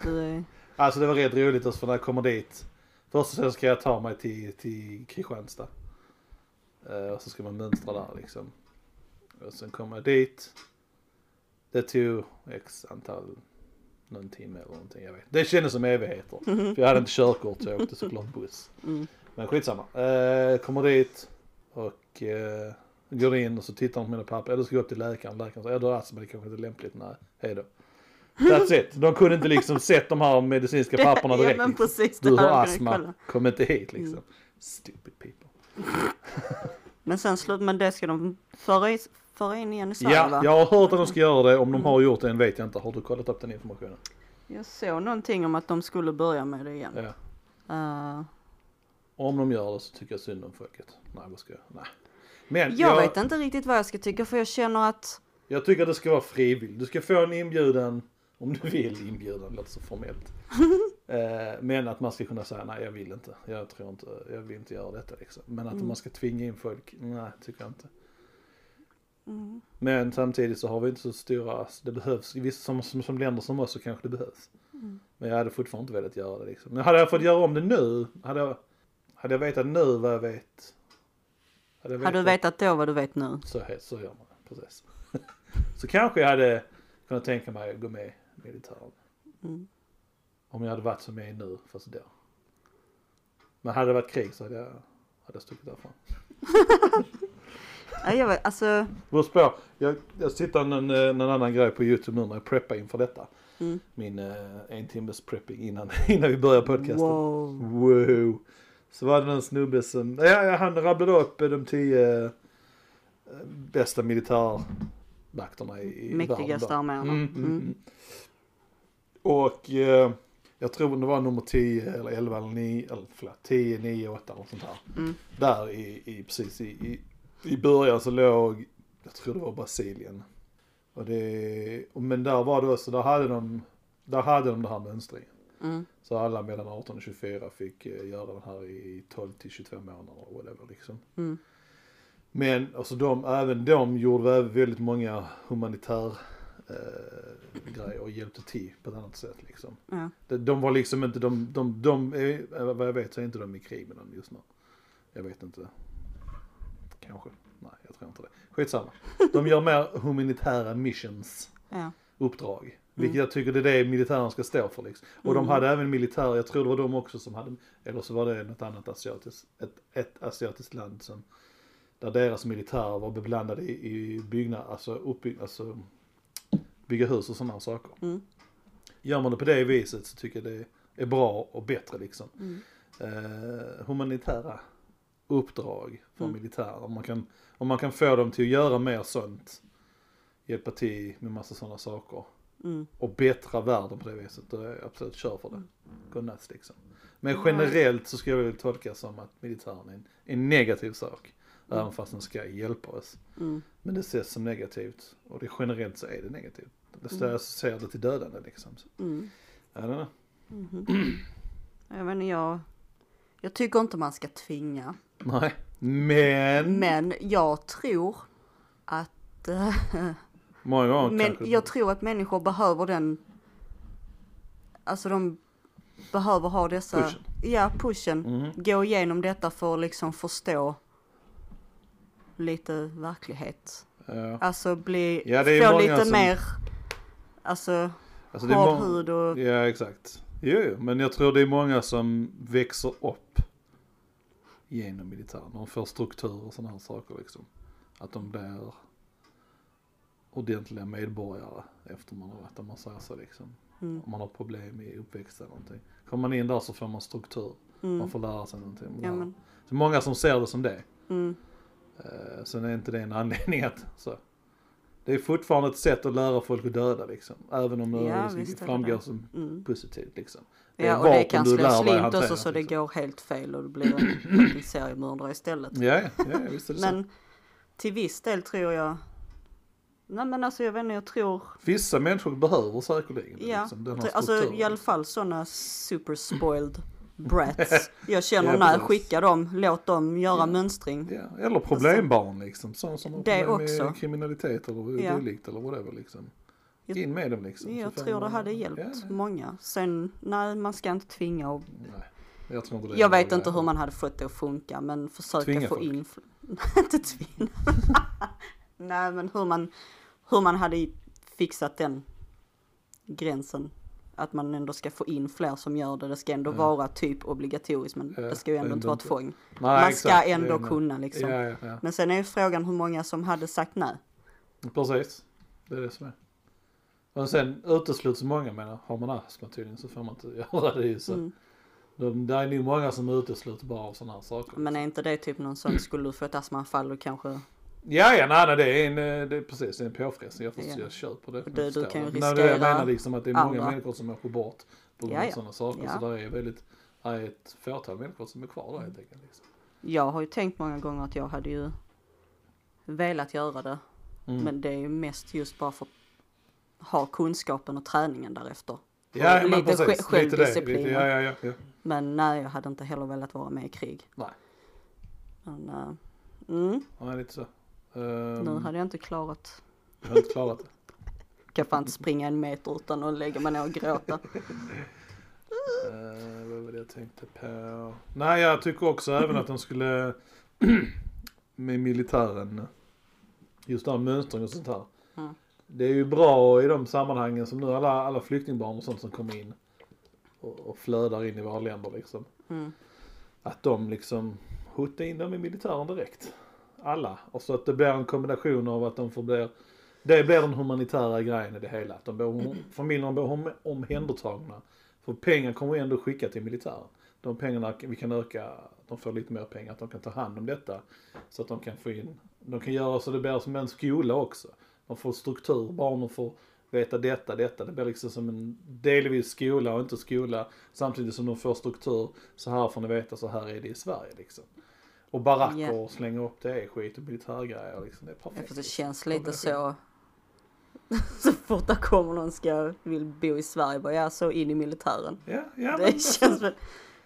Är... Alltså det var rätt roligt för när jag kommer dit. Först så ska jag ta mig till, till Kristianstad. Eh, och så ska man mönstra där liksom. Och sen kommer jag dit. Det tog x antal, någon timme eller någonting, jag vet. Det kändes som evigheter. För jag hade inte körkort så jag åkte såklart buss. Mm. Men skitsamma. Eh, kommer dit och eh, går in och så tittar de på mina papper. Eller så går jag upp till läkaren. Läkaren säger, ja du har astma, det kanske inte är lämpligt. Nej, hej då. That's it. De kunde inte liksom sett de här medicinska papperna direkt. ja precis. Du har astma, kom inte hit liksom. Mm. Stupid people. Men sen slut, men det ska de föra, i, föra in igen i Sverige Ja, va? jag har hört att de ska göra det. Om de har gjort det än vet jag inte. Har du kollat upp den informationen? Jag såg någonting om att de skulle börja med det igen. Ja. Uh, Om de gör det så tycker jag synd om folket. Nej, vad ska jag? Nej. Men jag jag, vet inte riktigt vad jag ska tycka för jag känner att jag tycker att det ska vara frivilligt. Du ska få en inbjudan om du vill inbjudan, låter så formellt. eh, men att man ska kunna säga nej jag vill inte. Jag tror inte, jag vill inte göra detta liksom. Men att Mm. man ska tvinga in folk, nej tycker jag inte. mm, Men samtidigt så har vi inte så stora, det behövs, i vissa som, som, som länder som oss så kanske det behövs. mm. Men jag hade fortfarande inte velat göra det liksom. Men hade jag fått göra om det nu, hade jag, hade jag vetat nu vad jag vet. Hade, har du vetat då vad du vet nu? Så, så gör man precis. så kanske jag hade kunnat tänka mig att gå med i militären. Mm. Om jag hade varit som jag är nu, fast då. Men hade det varit krig så hade jag, hade jag stuckit därifrån. Ja, jag vet, alltså, Beror på. Jag, jag sitter en, en annan grej på YouTube nu när jag preppar inför detta. mm. Min eh, en timmes prepping innan, innan vi börjar podcasten. wow. Wow. Så var det någon snubbe som, ja, han rabblade upp de tio eh, bästa militärmakterna i, i Mäktigaste arméerna. Mm, mm, Mm. mm. Och eh, jag tror det var nummer 10 eller 11 eller 9, eller förlåt, 10, 9, 8 eller sånt här. Mm. Där i, i precis i, i, i början så låg, jag tror det var Brasilien. Och det, men där var det också, där hade de, där hade de det här mönstringen. Mm. Så alla mellan 18 och 24 fick eh, göra den här i 12 till 22 månader och whatever liksom. Mm. Men alltså de, även de gjorde väl väldigt många humanitär eh, grejer och hjälpte till på ett annat sätt liksom. Ja. De, de var liksom inte, de, de, de är, eh, vad jag vet så är inte de i krig med dem just nu. Jag vet inte. Kanske. Nej, jag tror inte det. Skitsamma. De gör mer humanitära missions Ja. uppdrag. Vilket jag tycker det är det militären ska stå för liksom. Och de Mm. hade även militär, jag tror det var de också som hade, eller så var det något annat asiatiskt, ett, ett asiatiskt land som, där deras militär var beblandade i, i byggnad, alltså uppbyggnad, alltså bygga hus och sådana saker. Mm. Gör man det på det viset så tycker jag det är bra och bättre liksom. Mm. Eh, humanitära uppdrag för Mm. militärer. Om man, kan, om man kan få dem till att göra mer sånt, hjälpa till med massa sådana saker Mm. och bättra världen på det viset, då är jag absolut kör för det. Godnatt liksom. Men generellt så ska jag väl tolka som att militären är en, en negativ sak. Mm. Även fast den ska hjälpa oss. Mm. Men det ses som negativt. Och det generellt så är det negativt. Det Mm. står jag ser det till dödande liksom. Så, Mm. I don't know. Mhm. Jag vet inte, jag, jag tycker inte man ska tvinga. Nej. Men. Men jag tror att, eh, Många gånger men jag tror att människor behöver den, alltså de behöver ha dessa, Pushen. ja pushen, Mhm. gå igenom detta för att liksom förstå lite verklighet. Ja. Alltså bli, Ja, få lite som- mer, alltså Alltså hård hud och, Ja exakt. Jo, jo, men jag tror det är många som växer upp genom militären. De får struktur och sådana här saker liksom. Att de blir ordentliga medborgare efter man har varit där man säger så liksom. mm, Om man har problem i uppväxt eller någonting. Kommer man in där så får man struktur. Man mm, får lära sig någonting. ja, men, Så många som ser det som det. mm, Eh, sen är inte det en anledning att så. Det är fortfarande ett sätt att lära folk att döda liksom. Även om det Ja, det det framgår det. som mm. positivt liksom. Det Ja och det kan du slå slint också så det liksom. går helt fel och det blir en seriemördare istället. Ja, ja, ja visst är det så. Men till viss del tror jag, nej men alltså jag vet inte, jag tror, Vissa människor behöver säkerligen det, ja, liksom, den här alltså strukturen. i alla fall sådana super spoiled brats. Jag känner Ja, precis. skicka dem, låt dem göra Ja. mönstring. Ja, eller problembarn liksom. Sådana som har problem också. med kriminalitet eller Ja. dylikt eller whatever liksom. Jag- In med dem liksom. Jag tror det hade hjälpt många. Sen, nej man ska inte tvinga och Nej, jag. Jag vet inte hur man hade fått det att funka men försöka Tvinga få folk. in, inte tvinga. Nej men hur man, hur man hade fixat den gränsen. Att man ändå ska få in fler som gör det. Det ska ändå Ja. vara typ obligatoriskt men Ja, det ska ju ändå inte vara tvång. Nej, man ska exakt, ändå kunna liksom. Ja. Men sen är ju frågan hur många som hade sagt nej. Precis. Det är det som är. Och sen utesluts många menar, har man astma tydligen så får man inte göra det ju så. Mm. De, det är nog många som utesluts bara av sådana här saker. Men är inte det typ någon sån, skulle du få ett astmaanfall och kanske, Ja, ja, nej, nej, det är en, eh, det är precis, det är en påfrestning. Jag, förstår, Ja. jag köper det. Du- du kan ju det. Nej, jag riskera menar liksom att det är många andra. människor som åker bort på grund Ja, av ja. sådana saker. Ja. Så det är väldigt, det är ett fåtal människor som är kvar där helt enkelt. Liksom. jag har ju tänkt många gånger att jag hade ju velat göra det. Mm. Men det är ju mest just bara för att ha kunskapen och träningen därefter. ja, lite men precis. sj- lite det. självdisciplin. Lite, ja, ja, ja, ja. Men nej, jag hade inte heller velat vara med i krig. Nej. Men, eh, mm, ja, lite så. Nu Um, hade jag inte klarat, jag har inte klarat det. kan fan inte springa en meter utan att lägga mig ner och gråta. Uh, vad var det jag tänkte på? Nej, jag tycker också även att de skulle med militären, just det här mönstring och sånt här. Mm. Det är ju bra i de sammanhangen som nu alla, alla flyktingbarn och sånt som kommer in och, och flödar in i våra länder liksom. Mm. Att de liksom hotar in dem i militären direkt. Alla. Och så att det blir en kombination av att de får bli, det blir den humanitära grejen i det hela. Att de blir, familjerna blir omhändertagna. För pengar kommer vi ändå skicka till militären. De pengarna, vi kan öka, de får lite mer pengar, att de kan ta hand om detta. Så att de kan få in, de kan göra så det blir som en skola också. De får struktur, barnen får veta detta, detta. Det blir liksom som en delvis skola och inte skola. Samtidigt som de får struktur. Så här får ni veta, så här är det i Sverige liksom. Och baracker Ja. och slänga upp det är skit och militärgrejer liksom. Det är Ja, perfekt. för det känns lite så. Så fort det kommer någon ska vill bo i Sverige, bara ja så in i militären. Ja, ja, Det men, känns väl.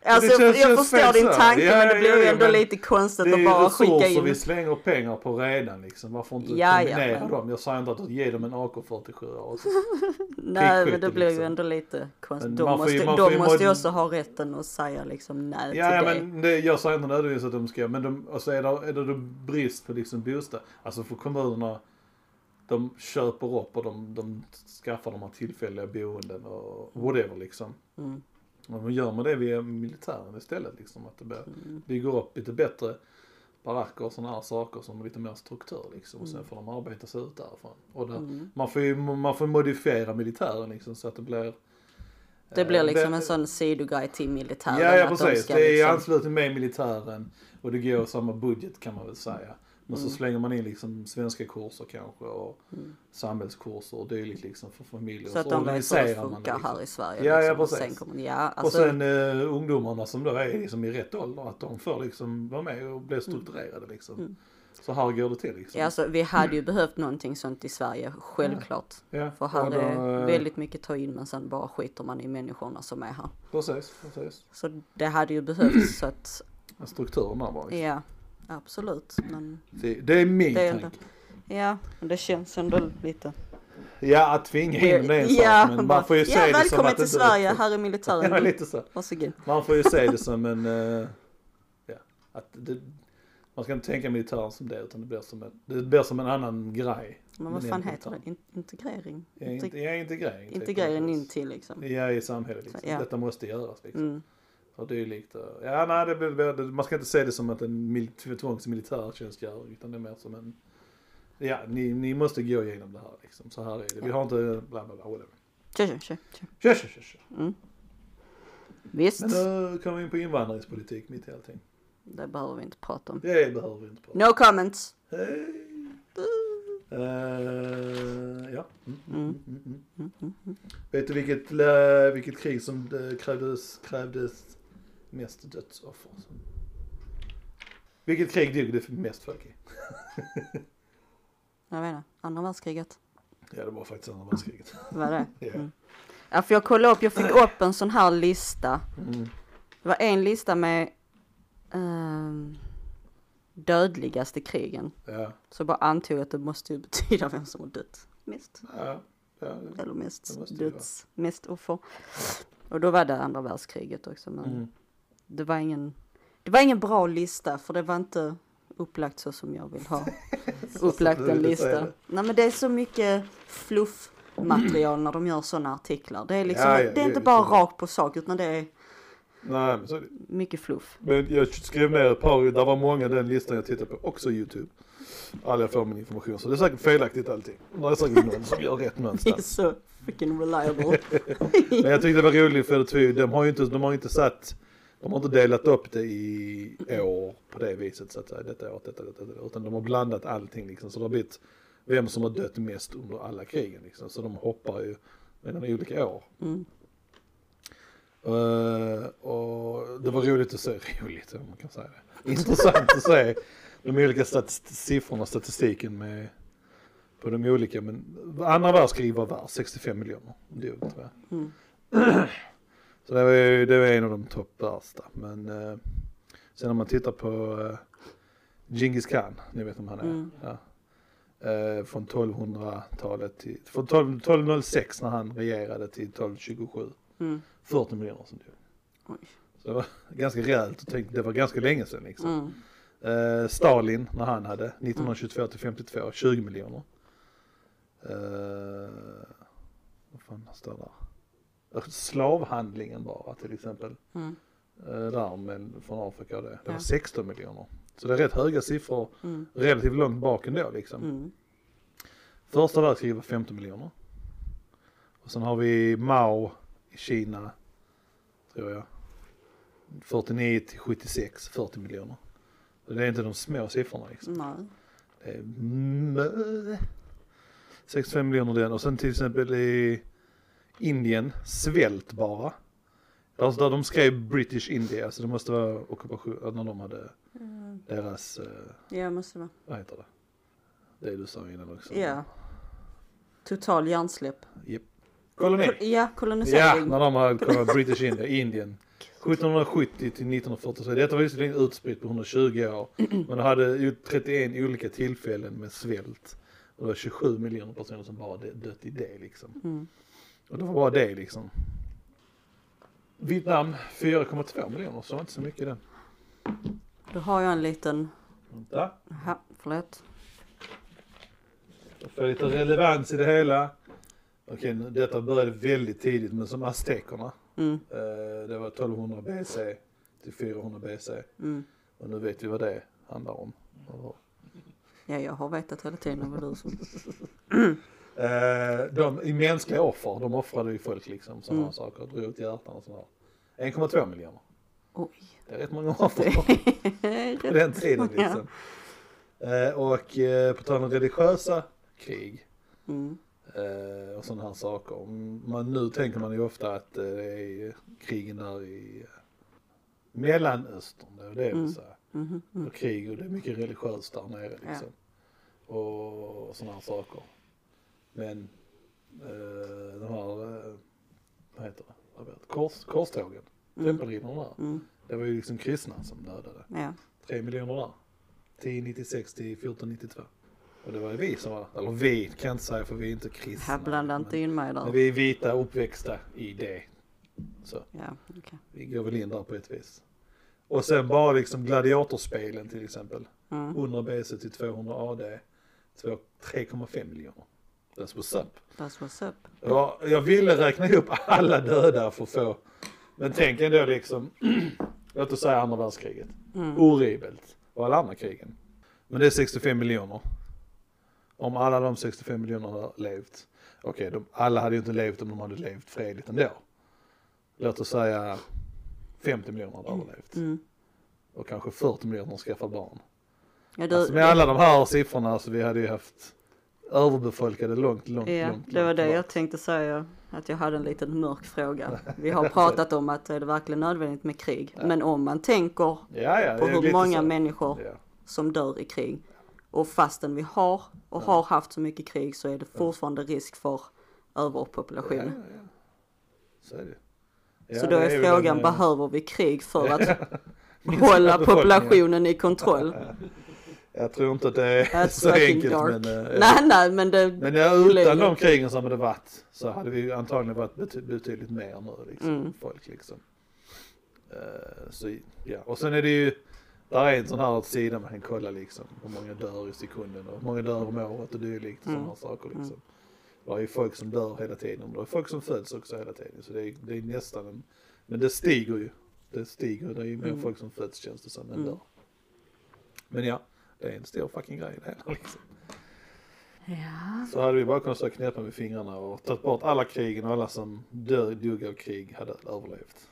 Alltså känns- jag, känns förstår din tanke Ja, men det ja, blir ju ja, ändå lite konstigt det att är bara ju skicka in. vi slänger pengar på redan liksom. Varför inte Ja, ja, kombinera men- dem? Jag säger inte att ge dem en AK47 och så. Nej men det blir ju liksom. ändå lite konstigt. De måste, ju- de ju måste ju också ha rätten att säga liksom nej Ja, ja till det. men det, jag säger inte nödvändigtvis att de ska, men de, alltså är det, är det brist på liksom bostad, alltså för kommunerna, de köper upp och de, de skaffar de här tillfälliga boenden och whatever liksom. Mm. Och då gör man det via militären istället liksom, att det blir, Mm. bygger upp lite bättre baracker och sådana här saker som lite mer struktur liksom och sen Mm. får de arbeta sig ut därifrån. Och där, Mm. man får ju, man får modifiera militären liksom så att det blir Det blir eh, liksom en sån sidogrej till militären. Ja, ja de precis. ska Det är liksom- anslutning med militären och det går samma budget kan man väl säga. Men så Mm. slänger man in liksom svenska kurser kanske och Mm. samhällskurser och dylikt liksom för familjer. Så att de vet hur det funkar liksom. här i Sverige. Ja, ja, liksom. och precis. sen kommer, ja, Och alltså, sen eh, ungdomarna som då är liksom i rätt ålder, att de får liksom vara med och bli strukturerade liksom. Mm. Så här går det till liksom. ja, alltså, vi hade ju behövt någonting sånt i Sverige, självklart. Ja, För här och då, är eh, väldigt mycket ta in men sen bara skiter man i människorna som är här. Precis, precis. Så det hade ju behövts så att, Strukturen där bara. Liksom. ja, absolut. Men Det, det är min Det är tanke. ändå- ja, men det känns ändå lite. Ja, att tvinga in det är en ja, sak, men bara, man får ju se ja, det som välkommen att till det Sverige, här är Ja, militären. lite så. Varsågod. Man får ju se det som en, eh, ja, att det, Man ska inte tänka militären som det utan det blir som en, det blir som en annan grej. Men vad Men fan heter det? inte In- integrering? Ja, inte, ja, integrering. typ, Integrering in till liksom. Ja, i samhället liksom. Ja. Detta måste göras liksom. Mm. Och det är likt, eh, ja nej det det- man ska inte se det som att en mil- tvångsmilitärtjänstgöring utan det är mer som en, ja ni, ni måste gå igenom det här liksom. Så här är det. Vi har inte bla bla bla whatever. Kör, kör, kör. kör. Kör, kör. Mm. Visst, Men då kommer vi in på invandringspolitik mitt i allting. det behöver vi inte prata om. Det behöver vi inte prata om. No comments. Hej. Eh, ja. Mm, mm, mm, mm. Mm, mm. Vet du vilket, lä- vilket krig som eh, krävdes, krävdes mest dödsoffer? Vilket krig dog det mest folk i? Jag vet inte, andra världskriget. Ja det var faktiskt andra världskriget. Vad är det? Ja. Mm. Ja, för jag kollade upp, jag fick upp en sån här lista. Mm. Det var en lista med ehm, dödligaste krigen. Ja. Så jag bara antog att det måste ju betyda vem som har dött mest. Ja. ja. Eller mest döds, mest offer. Och då var det andra världskriget också. Men Mm. Det var ingen, det var ingen bra lista för det var inte upplagt så som jag vill ha upplagt en lista. det. Nej men det är så mycket fluffmaterial när de gör sådana artiklar. Det är liksom, Ja, ja, det är det inte bara så. rakt på sak utan det är Nej men så det. mycket fluff. Men jag skrev ner ett par, där var många den listan jag tittade på, också YouTube. Alla jag får min information, så det är säkert felaktigt allting. Det är säkert någon som gör rätt Det är någonstans. så freaking reliable. Men jag tyckte det var roligt för det de har ju inte, de har inte satt, de har inte delat upp det i år på det viset så att säga, detta år, detta, detta, detta, utan de har blandat allting liksom. Så det har blivit vem som har dött mest under alla krigen liksom. Så de hoppar ju mellan olika år. Mm. Eh, och det var roligt att se, roligt om man kan säga det. Intressant att se de olika statist- siffrorna, statistiken med på de olika, men andra världskriget var värst, 65 miljoner dog tror jag. Mm. Så det var ju det var en av de topp värsta. Men eh, sen om man tittar på eh, Genghis Khan, ni vet om han är. Mm. Ja. Eh, från 1200-talet till, från 12, 1206 när han regerade till 1227. Mm. 40 miljoner som dog. Oj. Så det var ganska rejält och tänkte, det var ganska länge sedan liksom. Mm. Eh, Stalin när han hade 1922 till 52, 20 miljoner. Eh, vad fan står där? Slavhandlingen bara till exempel. Mm. Eh, där med, från Afrika det. Det var Ja. 16 miljoner. Så det är rätt höga siffror Mm. relativt långt bak ändå liksom. Mm. Första världskriget var 15 miljoner. Och sen har vi Mao i Kina, tror jag. 49 till 76, 40 miljoner. Så det är inte de små siffrorna liksom. Nej. Det är mö- 65 miljoner den och sen till exempel i Indien, svält bara. Alltså där de skrev British India, så det måste vara ockupation, när de hade Mm. deras, eh, Ja, måste det vara. vad heter det? Det du sa innan också. Ja. Total hjärnsläpp. Koloni. Ko- Ja, Ja, kolonisering. när de kollat British India, Indien. 1770 till 1943. Detta var visserligen utspritt på 120 år. Men det hade ju 31 olika tillfällen med svält. Och det var 27 miljoner personer som bara dö- dött i det liksom. Mm. Och det var bara det liksom. Vietnam 4,2 miljoner, så var inte så mycket den. Då har jag en liten, Vänta, ja, förlåt. får lite relevans i det hela. Okej, detta började väldigt tidigt men som aztekerna. Mm. Eh, det var 1200 BC till 400 BC. Mm. Och nu vet vi vad det handlar om. Ja, jag har vetat hela tiden vad du som... Eh, de, I mänskliga offer, de offrade ju folk liksom sådana Mm. saker, drog ut hjärtan och sådär. 1,2 miljoner. Oj. Det är rätt många offer på den tiden liksom. Eh, och eh, på tal om religiösa krig Mm. eh, och sådana här saker. Man, nu tänker man ju ofta att eh, det är krigen där i eh, Mellanöstern, det är det Mm. vill säga. Mhm. Mm. och krig och det är mycket religiöst där nere liksom. Och, och sådana här saker. Men eh, de här, eh, vad heter det, vet, Kors, korstågen, Mm. tempelriddarna där. Mm. Det var ju liksom kristna som dödade. Ja. Tre miljoner där. 1096 till 1492. Och det var ju vi som var, eller vi kan jag inte säga för vi är inte kristna. Här blanda inte men, in mig men där. vi är vita uppväxta i det. Så Ja, okej. vi går väl in där på ett vis. Och sen bara liksom gladiatorspelen till exempel. Mm. 100 BC till 200 AD. två- 3,5 miljoner. That's what's up. That's what's up. Ja, jag ville räkna ihop alla döda för att få. Men tänk ändå liksom. Låt oss säga andra världskriget. Mm. Horribelt. Och alla andra krigen. Men det är 65 miljoner. Om alla de 65 miljonerna levt. Okej, de, alla hade ju inte levt om de hade levt fredligt ändå. Låt oss säga 50 miljoner hade överlevt. Mm. Och kanske 40 miljoner skaffat barn. Ja, du, Alltså med alla de här siffrorna så vi hade ju haft överbefolkade långt, långt, ja, långt. det var långt det jag bort. tänkte säga. Att jag hade en liten mörk fråga. Vi har pratat om att är det verkligen nödvändigt med krig? Men om man tänker Ja, ja, på är hur många så. människor Ja. som dör i krig. Och fastän vi har och har haft så mycket krig så är det fortfarande risk för överpopulation. Ja, ja, ja. Så är det. Ja, så då är väl frågan, en, eh, behöver vi krig för att hålla populationen i kontroll? Jag tror inte att det är That's så enkelt dark. men, eh, Nej, nej, men det... men ja, utan de krigen som hade varit så hade vi antagligen varit bety- betydligt mer nu liksom, Mm. folk liksom. Eh, så ja, och sen är det ju, där är en sån här sida man kan kolla liksom hur många dör i sekunden och hur många dör om året och dylikt Mm. sådana här saker liksom. Det är ju folk som dör hela tiden och det är folk som föds också hela tiden så det är, det är nästan en, men det stiger ju. Det stiger, det är ju mer Mm. folk som föds känns det som än Mm. dör. Men ja, det är en stor fucking grej det hela liksom. Ja. Så hade vi bara kunnat stå knäppa med fingrarna och tagit bort alla krigen och alla som dör, dog av krig hade överlevt.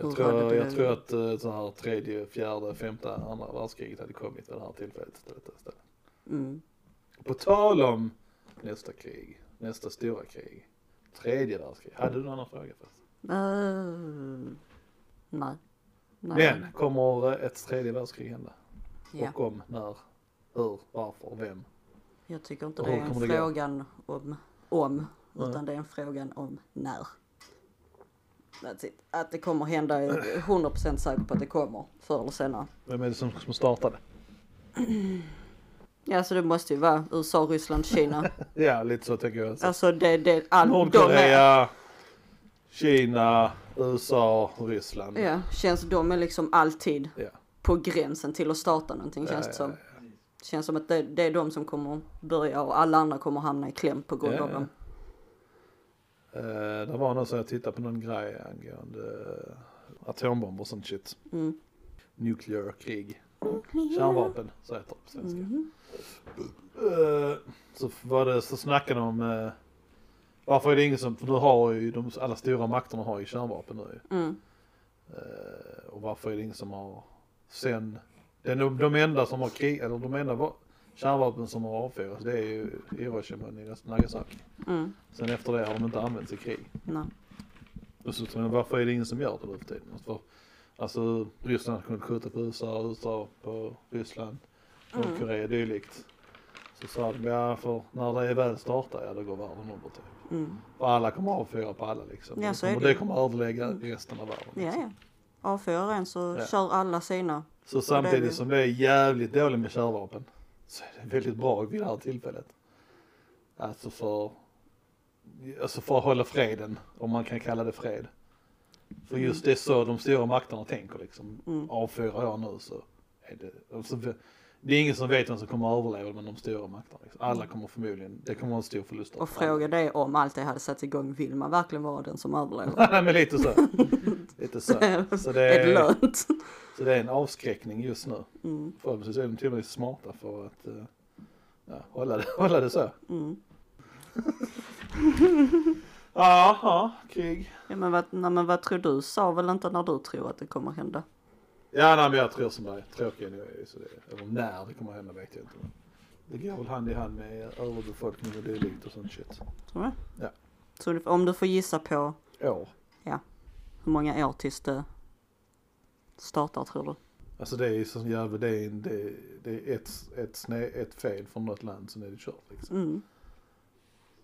Jag tror, jag tror att eh, så här tredje, fjärde, femte, andra världskriget hade kommit vid det här tillfället istället. istället. Mm. På tal om nästa krig, nästa stora krig, tredje världskrig. Hade du någon annan fråga? Uh, nej. nej. Men kommer ett tredje världskrig hända? Ja. Och om, när, hur, varför, vem? Jag tycker inte det är en frågan om, om utan det är en frågan om när. Att det kommer hända är jag 100% säker på att det kommer förr eller senare. Vem är det som, som startade? Ja så det måste ju vara USA, Ryssland, Kina. Ja, lite så tänker jag. Alltså det, det, all, de är, Nordkorea, Kina, USA, Ryssland. ja, känns de är liksom alltid Ja. På gränsen till att starta någonting känns det som. ja, Känns som att det, det är de som kommer börja och alla andra kommer hamna i kläm på grund Ja, av dem. Eh, det var någon som jag tittade på någon grej angående uh, atombomber och sånt shit. Mm. Nuclear krig. Kärnvapen, så heter det på svenska. Eh, så var det, så snackade de om uh, varför är det ingen som, för nu har ju de, alla stora makterna har ju kärnvapen nu. Mm. Eh, och varför är det ingen som har sen, den, de, enda som har krig, eller de enda va- kärnvapen som har avfyrats det är ju Hiroshima och Nagasaki. Mm. Sen efter det har de inte använts i krig. Nej. Och så, men varför är det ingen som gör det nu för tiden? För, alltså Ryssland kunde skjuta på USA, USA på Ryssland, Mm. Nordkorea dylikt. Så sa de, ja för när det är väl startar, ja då går världen under typ. Mm. Och alla kommer avfyra på alla liksom. Ja, det, så är kommer, det det ju. kommer ödelägga resten av världen. Ja, Liksom. ja. Avfyrar en så Ja. kör alla sina. Så samtidigt det. som det är jävligt dåligt med kärnvapen så är det väldigt bra vid det här tillfället. Alltså för, alltså för att hålla freden, om man kan kalla det fred. För just det är så de stora makterna tänker liksom. Mm. Avfyrar jag nu så är det, alltså, det är ingen som vet vem som kommer att överleva med de stora makterna. Liksom. Alla kommer förmodligen, det kommer vara en stor förlust. Och frågan är om allt det hade satts igång, vill man verkligen vara den som överlever? Nej men lite så. lite så. Så det är det är, lönt? så det är en avskräckning just nu. Mm. Förhoppningsvis är de tillräckligt smarta för att eh, ja, hålla, det, hålla det så. Mm. Ja, ja, krig. Ja, men, vad, nej, men vad tror du? Sa väl inte när du tror att det kommer hända? Ja, nej, men jag tror som dig. Tråkiga nu är så det, eller när det kommer hända vet jag inte. Det går väl hand i hand med överbefolkning och dylikt och sånt shit. Tror du? Ja. Så du- om du får gissa på År. hur många år tills det startar tror du? Alltså det är så jävla, det är, en- det, det är ett, ett, sned, ett fel från något land sen är det kört liksom. Mm.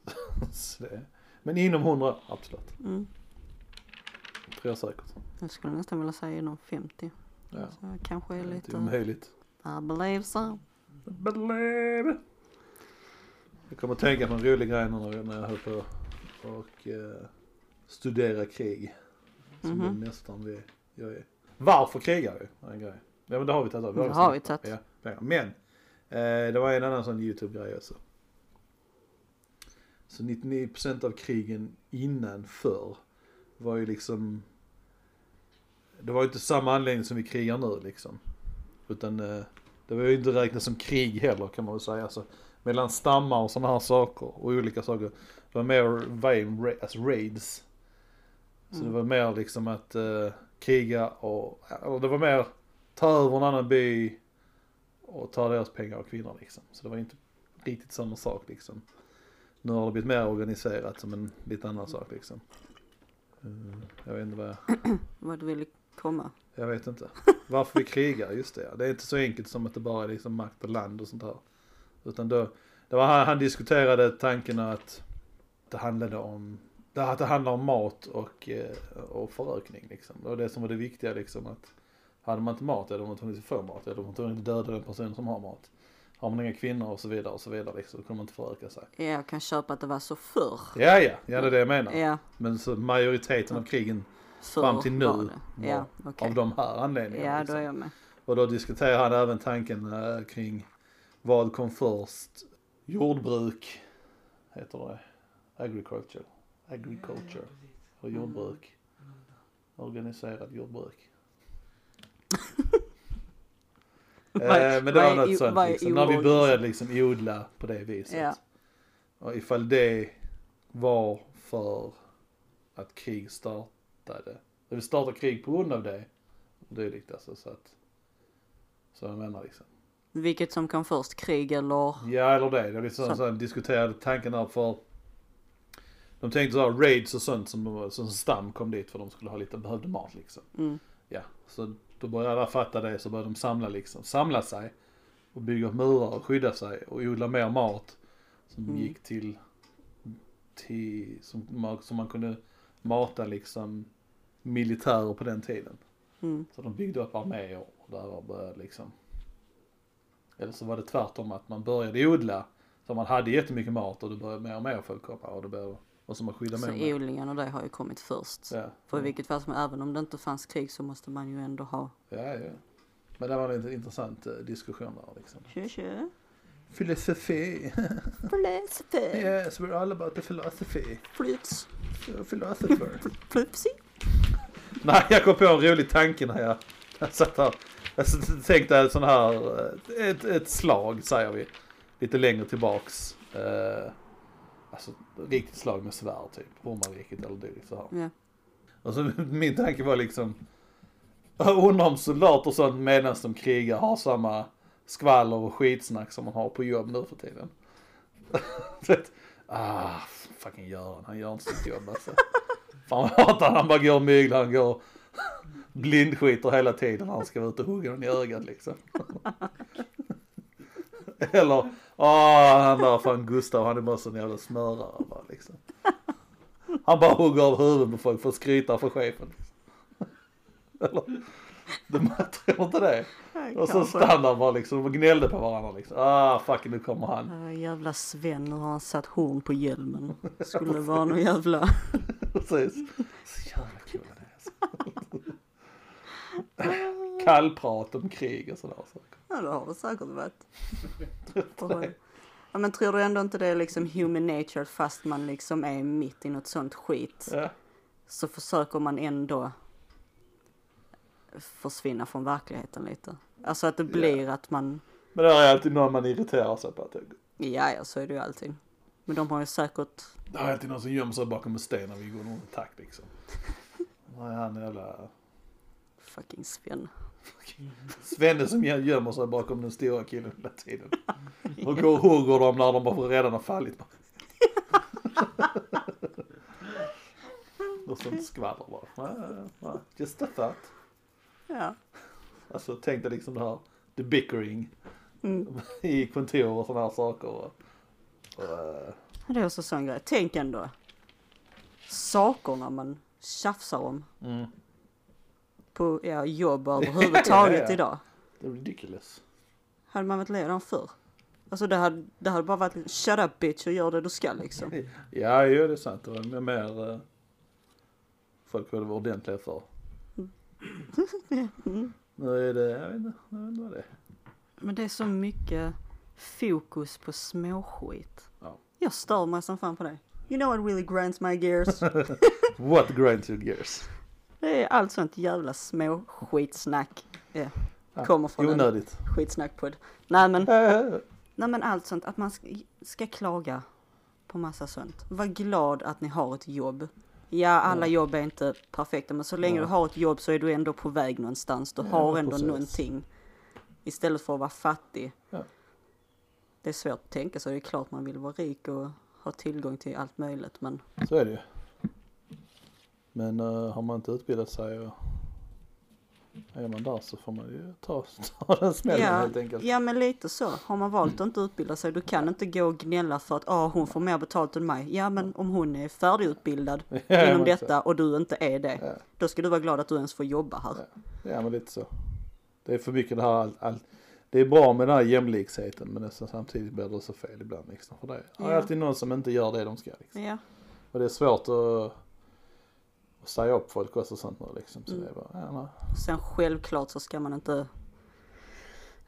det, men inom hundra, absolut. Mm. Tror jag säkert. Jag skulle nästan vilja säga inom 50. Ja. Så kanske är Det är lite... omöjligt. I believe so. Believe. Jag kommer att tänka på en rolig grej när jag höll på och eh, studera krig. Som Mhm. den nästan vi, jag är. Varför krigar vi? En grej. Ja men det har vi tagit upp. Det har vi tagit. Ja. Men, eh, det var en annan sån YouTube-grej också. Så 99% av krigen innan förr var ju liksom Det var ju inte samma anledning som vi krigar nu liksom. Utan eh, det var ju inte räknat som krig heller kan man väl säga. Alltså, mellan stammar och sådana här saker och olika saker. Det var mer var alltså raids. Så det var mer liksom att eh, kriga och, och det var mer ta över en annan by och ta deras pengar och kvinnor liksom. Så det var inte riktigt samma sak liksom. Nu har det blivit mer organiserat som en lite annan sak liksom. Eh, jag vet inte vad jag, Vad du ville komma. jag vet inte. Varför vi krigar, just det. Det är inte så enkelt som att det bara är liksom makt och land och sånt här. Utan då, det var han, han diskuterade tanken att det handlade om, det, att det handlar om mat och, eh, och förökning liksom. Det var det som var det viktiga liksom att hade man inte mat eller man tvungen att få mat eller man tvungen att döda den personen som har mat. Har man inga kvinnor och så vidare och så vidare liksom, då kommer man inte föröka sig. Ja, Jag kan köpa att det var så förr. Ja, ja, ja det är det jag menar. Ja, Men så majoriteten av krigen fram till nu var. Ja, okej. av de här anledningarna. Ja, då liksom. är jag med. Och då diskuterar han även tanken eh, kring vad kom först? Jordbruk, heter det. Agriculture. Agriculture. Och jordbruk. Organiserad jordbruk. eh, men det var något sånt liksom. När vi började liksom odla på det viset. Ja. Och ifall det var för att krig startade. Det vill starta krig på grund av det. Dylikt alltså så att. Så jag menar liksom. Vilket som kom först, krig eller? Ja eller det. Det var liksom Så. så. Så diskuterade tanken där för. De tänkte så här raids och sånt som, som stam kom dit för de skulle ha lite, behövde mat liksom. Mm. Ja, så då började alla fatta det så började de samla liksom, samla sig. Och bygga murar och skydda sig och odla mer mat. Som Mm. gick till, till som, man, som man kunde mata liksom militärer på den tiden. Mm. Så de byggde upp arméer och där började liksom. Eller så var det tvärtom att man började odla. Så man hade jättemycket mat och då började mer och mer folk komma och det började, och så man Så odlingen och det har ju kommit först. Ja. För i vilket fall som även om det inte fanns krig så måste man ju ändå ha. Ja, ja. Men det var en intressant eh, diskussion där liksom. Tjö tjö. Philosophy. Philosophy. yes, we're all about the philosophy. Flyts. Philosopher. Flupsi. Nej, jag kom på en rolig tanke när jag, jag satt här. Jag tänkte sån här, eh, ett, ett slag säger vi. Lite längre tillbaks. Eh, alltså riktigt slag med svärd typ. Romarriket eller dylikt så här. Ja. Och så min tanke var liksom. Jag undrar om soldater och sånt medan de krigar har samma skvaller och skitsnack som man har på jobb nu för tiden. Ah, fucking Göran, han gör inte sitt jobb alltså. Fan vad hatar han, han bara går och myglar, han går blindskiter hela tiden när han ska vara ute och hugga den i ögat liksom. Eller, ah han där fan Gustav, han är bara sån jävla smörare bara liksom. Han bara hugger av huvudet på folk för att skryta för chefen. Eller, de jag tror inte det. Och så Kanske. standard bara liksom, de gnällde på varandra liksom. Ah fucking nu kommer han. Ah, jävla Sven, nu har han satt horn på hjälmen. Skulle det vara någon jävla... Precis. Så jävla kul det är alltså. Kallprat om krig och sådär saker. Ja, det har det säkert varit. Ja, men tror du ändå inte det är liksom human nature fast man liksom är mitt i något sånt skit? Ja. Så försöker man ändå försvinna från verkligheten lite. Alltså att det blir att man, Men det är alltid någon man irriterar sig på. Att ja ja så är det ju alltid. Men de har ju säkert, det är alltid någon som gömmer sig bakom en sten när vi går någon takt liksom. Vad är han jävla fucking Sven. Svenne som gö- gömmer sig bakom den stora killen hela tiden. Och går och hugger dem när de bara redan har fallit. Och sånt skvaller bara. Just a thought. Ja. Alltså tänk dig liksom det här, the bickering Mm. i kontor och sådana här saker. Och, och, eh, Det är också sån grej. Tänk ändå. Sakerna man tjafsar om mm, på ja, jobb överhuvudtaget Ja, ja. idag. det är ridiculous. Hade man varit ledan förr? Alltså det hade, det hade bara varit shut up bitch och gör det du ska liksom. Ja, ju det är sant. Det var mer eh, folk var ordentliga för. Nu är det, jag vet inte, jag vet inte vad det är. Men det är så mycket fokus på småskit. Ja. Jag stör mig som fan på det. You know what really grinds my gears? What grinds your gears? Det är allt sånt jävla småskitsnack. Ja, Kommer från en Onödigt. skitsnackpodd. Nej men, nej men allt sånt, att man ska, ska klaga på massa sånt. Var glad att ni har ett jobb. Ja, alla Ja. jobb är inte perfekta, men så länge du har ett jobb så är du ändå på väg någonstans. Du har ändå precis. någonting. Istället för att vara fattig. Det är svårt att tänka så, det är klart man vill vara rik och ha tillgång till allt möjligt, men Så är det ju. Men eh, har man inte utbildat sig och är man där så får man ju ta, ta den smällen ja, helt enkelt. ja, men lite så. Har man valt att inte utbilda sig, du kan inte gå och gnälla för att ah, hon får mer betalt än mig. Ja, men om hon är färdigutbildad Ja, inom detta och du inte är det, Ja. då ska du vara glad att du ens får jobba här. Så, ja men lite så. Det är för mycket det här allt, allt. Det är bra med den här jämlikheten men så samtidigt blir det så fel ibland liksom. För det är Ja. alltid någon som inte gör det de ska liksom. Ja, Och det är svårt att, säga upp folk också och sånt nu liksom. Så Mm. det är bara, ja, nej. sen självklart så ska man inte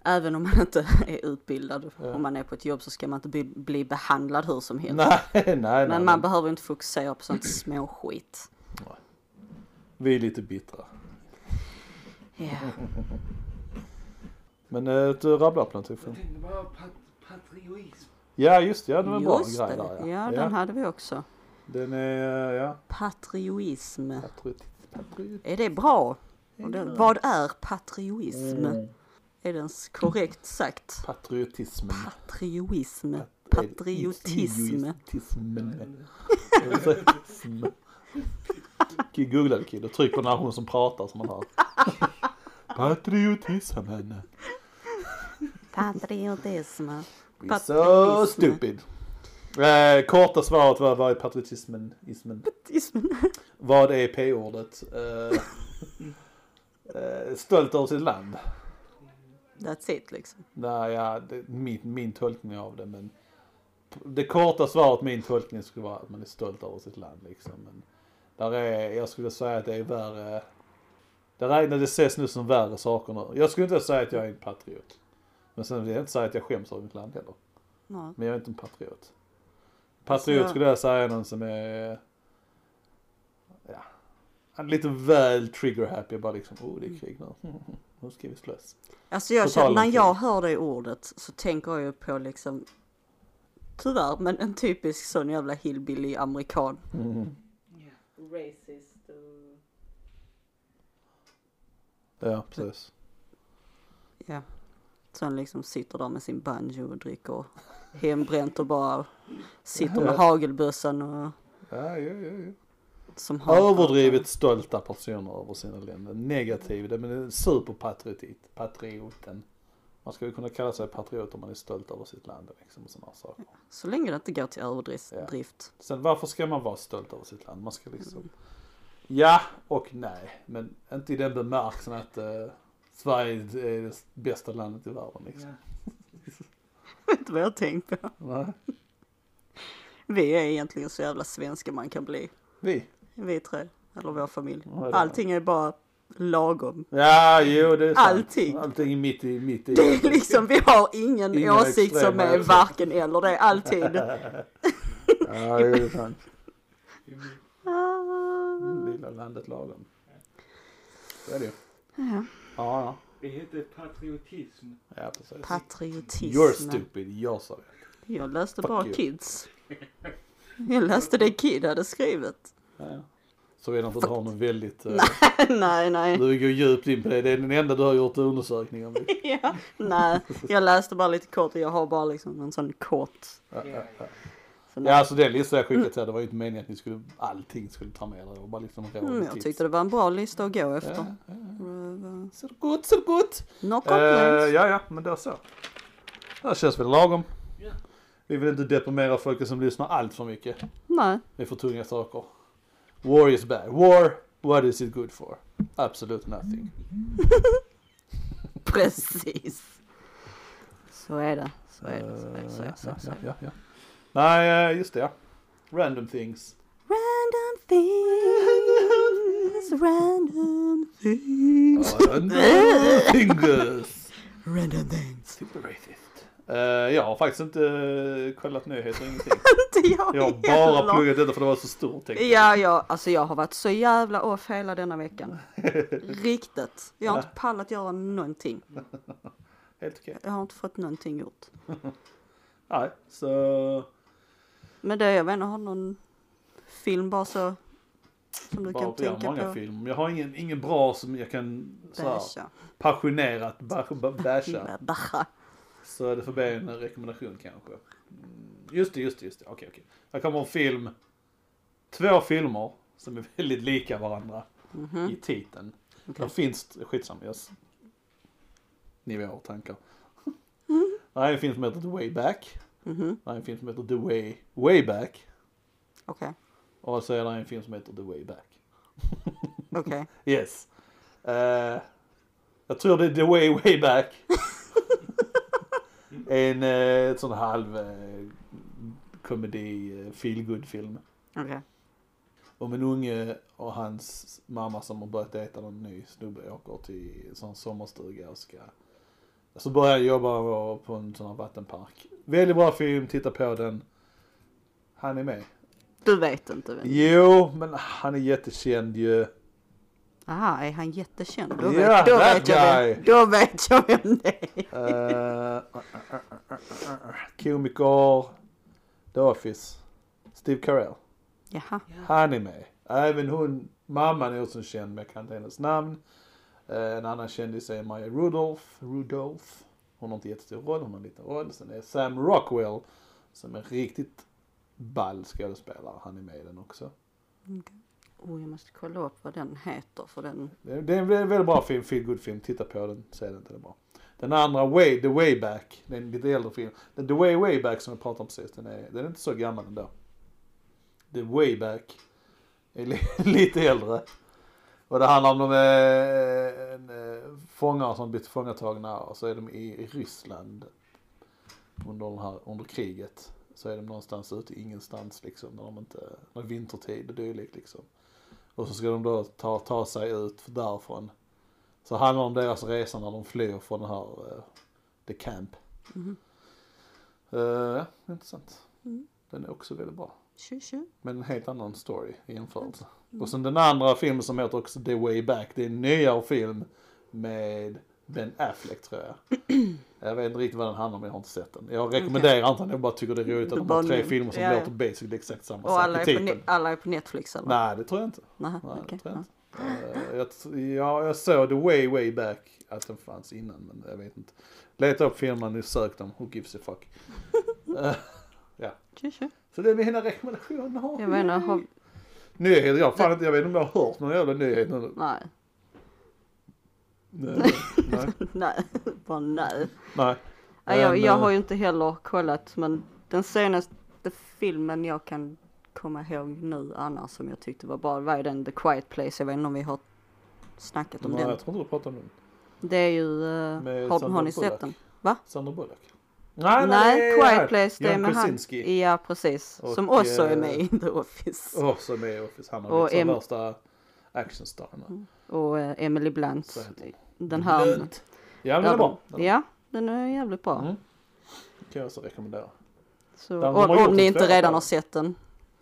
Även om man inte är utbildad, Ja. om man är på ett jobb så ska man inte bli, bli behandlad hur som helst. Nej, nej, nej. Men man behöver inte fokusera på sånt småskit. Vi är lite bittra. Ja. Men eh, du rabblar på någonting. Jag tänkte bara pat patriotism. Ja just det, ja det var en bra grej där ja den hade vi också. Den är, ja. Patrioism. Patriot, patriot. Är det bra? Det, vad är patrioism? Mm. Är det ens korrekt sagt? Patriotism. Idiotismen. Patriotism. Kid, Googla det kid och tryck på den här hon som pratar som man hör. Patriotismen. Patriotism. We're so Patriotism. stupid. Eh, korta svaret var vad är patriotismen? Ismen? Patriotism. Vad är p-ordet? Eh, eh, stolt över sitt land. That's it liksom. Nej, ja, det, min, min tolkning av det men det korta svaret, min tolkning skulle vara att man är stolt över sitt land liksom. Men där är, jag skulle säga att det är värre, det, är, det ses nu som värre saker nu. Jag skulle inte säga att jag är en patriot. Men sen vill jag inte säga att jag skäms över mitt land heller. Nej. Men jag är inte en patriot. Patriot Alltså- skulle jag säga är någon som är, ja, lite väl trigger happy. Bara liksom, oh det är krig nu. Nu ska vi slåss. Alltså jag känner, när jag hör det ordet så tänker jag ju på liksom Tyvärr, men en typisk sån jävla hillbilly amerikan. Mm. Ja. Racist Ja, precis. Ja. Som liksom sitter där med sin banjo och dricker hembränt och bara sitter med hagelbössan och Ja, ja, ja, ja. som hatar- Överdrivet stolta personer över sina länder. Negativ, det men superpatriotit. Patrioten. Man ska ju kunna kalla sig patriot om man är stolt över sitt land liksom och sådana saker. Så länge det inte går till överdrift. Ja. Sen varför ska man vara stolt över sitt land? Man ska liksom, ja och nej. Men inte i den bemärkelsen att eh, Sverige är det bästa landet i världen liksom. Ja. Vet du vad jag tänkt på? Nej. Vi är egentligen så jävla svenska man kan bli. Vi? Vi tre. Eller vår familj. Ja, Allting är bara lagom. Ja, jo det är sant. Allting. Allting är mitt i, mitt i. Det är liksom, vi har ingen Inga åsikt som är varken eller. Det är alltid. Ja, jo, det är sant. Ah. Lilla landet lagom. Så är det ju. Ja, ja. Det heter patriotism. Ja, precis. Patriotism. You're stupid, jag sa det. Jag läste Fuck bara you. kids. Jag läste det Kid hade skrivit. Ja, ja. Så är det inte att du har något väldigt, uh, nej, nej. du går djupt in på det. Det är den enda du har gjort undersökning om. Ja, nej, jag läste bara lite kort och jag har bara liksom en sån kort. Ja, ja, alltså den listan jag skickade till er, det var ju inte meningen att ni skulle, allting skulle ta med. Det var bara liksom Mm, jag tips. tyckte det var en bra lista att gå efter. Ja, ja, Så gott, så gott. No Uh, ja, ja, men då så. Det känns väl lagom. Ja. Vi vill inte deprimera folket som lyssnar allt för mycket. Nej, Det är för tunga saker. War is bad. War, what is it good for? Absolute nothing. precis. Så är det. Så är det. Så är det. Så är det. Så är det. Så är det. Nej, eh, just det. Random things. Random things, random things. Random fingers. Random things. Super racist. Eh, jag har faktiskt inte eh, kollat nyheter, ingenting. Inte jag Jag har bara heller. pluggat detta för det var så stort. Ja, ja, alltså jag har varit så jävla off hela denna veckan. Riktigt. Jag har inte pallat göra någonting. Helt okej. Jag har inte fått någonting gjort. Nej, så Men det, jag vet inte, har någon film bara så som du bara, kan tänka många på? filmer. Jag har ingen, ingen bra som jag kan så här, Basha. passionerat ba- ba- basha. Basha. Så det får bli en rekommendation kanske. Mm, Just det, just det, just det. Okej, okej. Här kommer en film. Två filmer som är väldigt lika varandra i titeln. Okej. Där finns, skitsamma, jag... s- Nivåer och tankar. Det här är en film som heter The Way Back. Mhm. Det är en film som heter The Way, Way Back. Okej, Och så är det en film som heter The Way Back. okej. Yes. Eh, jag tror det är The Way Way Back. en uh, sån halv uh, komedi, uh, feel film. Okej. Om en unge och hans mamma som har börjat dejta någon ny snubbe åker till en sån sommarstuga och ska så börjar han jobba på en sån här vattenpark. Väldigt bra film, titta på den. Han är med. Du vet inte vem? Jo, men han är jättekänd ju. Aha, är han jättekänd? Då, vet, då, that vet jag vem, då vet jag vem det är. Uh, komiker, The Office, Steve Carell. Jaha. Han är med. Även hon, mamman är också känd men jag kan inte hennes namn. Eh, en annan kändis är Maya Rudolph. Rudolph. Hon har inte jättestor roll, hon har en liten roll. Sen är Sam Rockwell som är riktigt ball skådespelare. Han är med i den också. Oh, jag måste kolla upp vad den heter för den. Det är, det är en väldigt, bra film, feel good film. Titta på den, se den, den är bra. Den andra, Way, The Way Back, det är en lite äldre film. The Way Way Back som jag pratade om precis, den är, den är inte så gammal ändå. The Way Back är li, lite äldre. Och det handlar om de en, eh, fångar som blivit fångatagna och så är de i, Ryssland under, den här, under kriget. Så är de någonstans ute ingenstans liksom, när de inte, när vintertid och dylikt liksom. Och så ska de då ta, ta sig ut därifrån. Så handlar det om deras resa när de flyr från den här uh, The Camp. Eh, ja, intressant. Mm. Den är också väldigt bra. Tju, tju. Men en helt annan story i jämförelse. Och sen den andra filmen som heter också The Way Back. Det är en nyare film med Ben Affleck tror jag. jag vet inte riktigt vad den handlar om, jag har inte sett den. Jag rekommenderar inte den, jag bara tycker det är roligt att de har tre filmer som ja, ja. låter basically exakt samma Och sak alla i är, alla är på Netflix eller? Nej, det tror jag inte. Nähä, Nej, tror jag ja. inte. Eh, jag, ja, jag såg The Way Way Back att den fanns innan men jag vet inte. Leta upp filmen ni sökt dem, who gives a fuck. Eh, tju. så det är mina rekommendationer. Jag inte, har... Nyheter, jag, fan jag vet inte om jag har hört någon jävla nyhet nu. Nej. Nej. Nej. Nej, bara nej. Nej. Nej, jag, jag eh, har ju inte heller kollat men den senaste filmen jag kan komma ihåg nu annars som jag tyckte var bra var den The Quiet Place. Jag vet inte om vi har snackat om Nej, den. jag tror inte du pratar om den. Det är ju, uh, har, har ni sett den? Va? Sandra Bullock. Nej, det är Quiet. Place det är med han. Ja precis. Och, som också är eh, med i The Office. Som är i Office. Han har blivit Em- värsta actionstarna. Och eh, Emily Blunt. Den här. Blunt. Ja, men den är bra. Den Ja, den är jävligt bra. Mm. kan jag också rekommendera. Så, och, om ni en inte redan har sett den.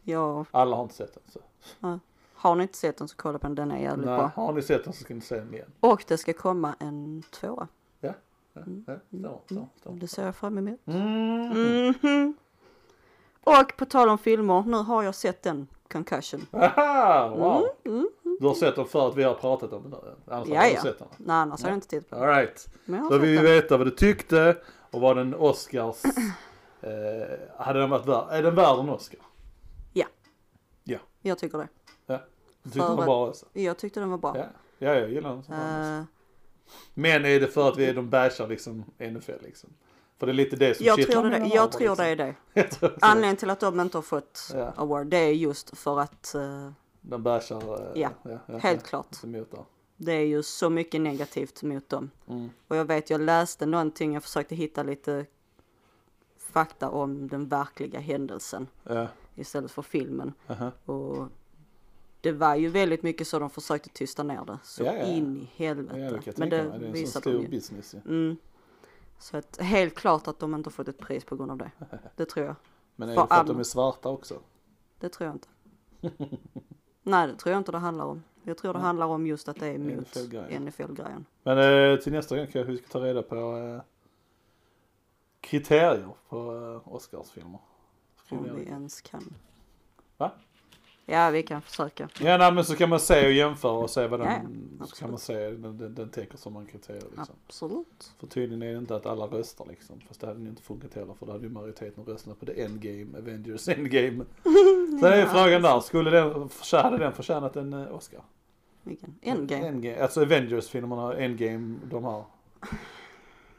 Ja, Alla har inte sett den. Så. har ni inte sett den så kolla på den, den är jävligt Nej, bra. har ni sett den så ska ni se den igen. Och det ska komma en tvåa. Ja, ja, stämmer, stämmer, stämmer. Det ser jag fram emot. Mm. Mhm. Och på tal om filmer, nu har jag sett den, Concussion. Aha, wow. Mm, Du har sett den för att vi har pratat om den nu? Annars Ja, har du ja. sett den? Nej, annars har jag inte tittat på den. Jag har Då vill vi veta vad du tyckte och vad den Oscars... eh, hade den varit värd? Är den värd en Oscar? Jag tycker det. Du tyckte den var För- bra alltså? Jag tyckte den var bra. Ja. ja, jag gillar den. som fan. Men är det för att vi de bashar liksom NFL liksom? För det är lite det som jag tror, det, menar jag tror liksom? det är det. Anledningen till att de inte har fått Ja. award, det är just för att, eh, De bashar... eh, Ja, ja, ja helt klart. Det är ju så mycket negativt mot dem. Mm. Och jag vet, jag läste någonting, jag försökte hitta lite fakta om den verkliga händelsen istället för filmen. aha. Och det var ju väldigt mycket så de försökte tysta ner det. Så Ja, ja, ja. in i Ja, helvete. det kan Men det mig. Det är en sån stor ju. business ju. Mm. Så att helt klart att de inte har fått ett pris på grund av det. Det tror jag. Men är För det för att de är svarta också? Det tror jag inte. Nej, det tror jag inte det handlar om. Jag tror det handlar om just att det är mot NFL-grejen. NFL-grejen. Men eh, till nästa gång kanske vi ska ta reda på eh, kriterier på eh, Oscarsfilmer. Om vi ens kan. Va? Ja, vi kan försöka. Ja nej, men så kan man se och jämföra och se vad den, Ja, ja, så kan man se den, den, den täcker som en kriterier liksom. Absolut. För tydligen är det inte att alla röstar liksom. Fast det hade ju inte funkat heller för då hade ju majoriteten röstat på the endgame, Avengers endgame. Så det är frågan där, skulle den, hade den förtjänat en eh, Oscar? Vilken? Endgame. endgame. Alltså Avengers-filmerna, endgame, de här.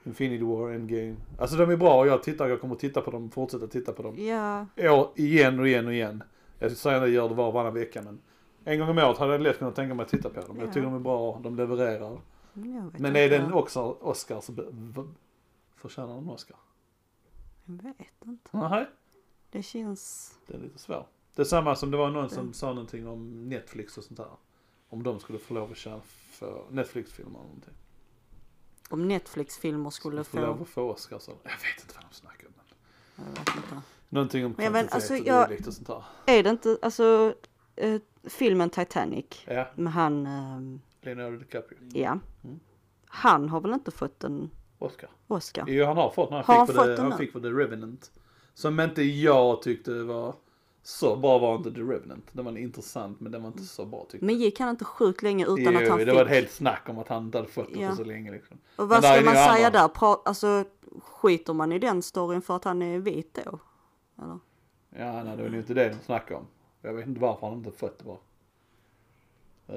Infinity War, endgame. Alltså de är bra och jag tittar, jag kommer titta på dem, fortsätta titta på dem. Ja, År, igen och igen och igen. Jag säger att jag gör det var och varannan vecka men en gång om året hade jag lätt kunnat tänka mig att titta på dem. Jag Ja. tycker de är bra, de levererar. jag vet Men är den också Oscar så förtjänar den Oscar? Jag vet inte. Nej, Det känns... det är lite svårt. Det är samma som det var någon som sa någonting om Netflix och sånt där. Om de skulle få lov att köra för Netflix-filmer eller någonting. Om Netflix-filmer skulle få lov få... att få Oscars eller, jag vet inte vad de snackar om. Jag vet inte. Någonting om Men jag kvantitet alltså, och jag- och sånt där. Är det inte, alltså, eh, filmen Titanic Ja, med han, ehm, Leonardo DiCaprio. ja. Mm. Han har väl inte fått en Oscar. Oscar? Jo, han har fått, han, Har han fick, för fått den han fick för The Revenant. Som inte jag tyckte var så bra var inte The Revenant. Den var intressant men den var inte så bra tyckte Men gick han inte sjukt länge utan jo, att han det fick? var ett helt snack om att han inte hade fått det Ja. för så länge liksom. Och Men vad är ska det man säga andra. där? Pra, alltså, skiter man i den storyn för att han är vit då? Eller? Ja, nej det var ju inte det de snackade om. Jag vet inte varför han inte fått det bara.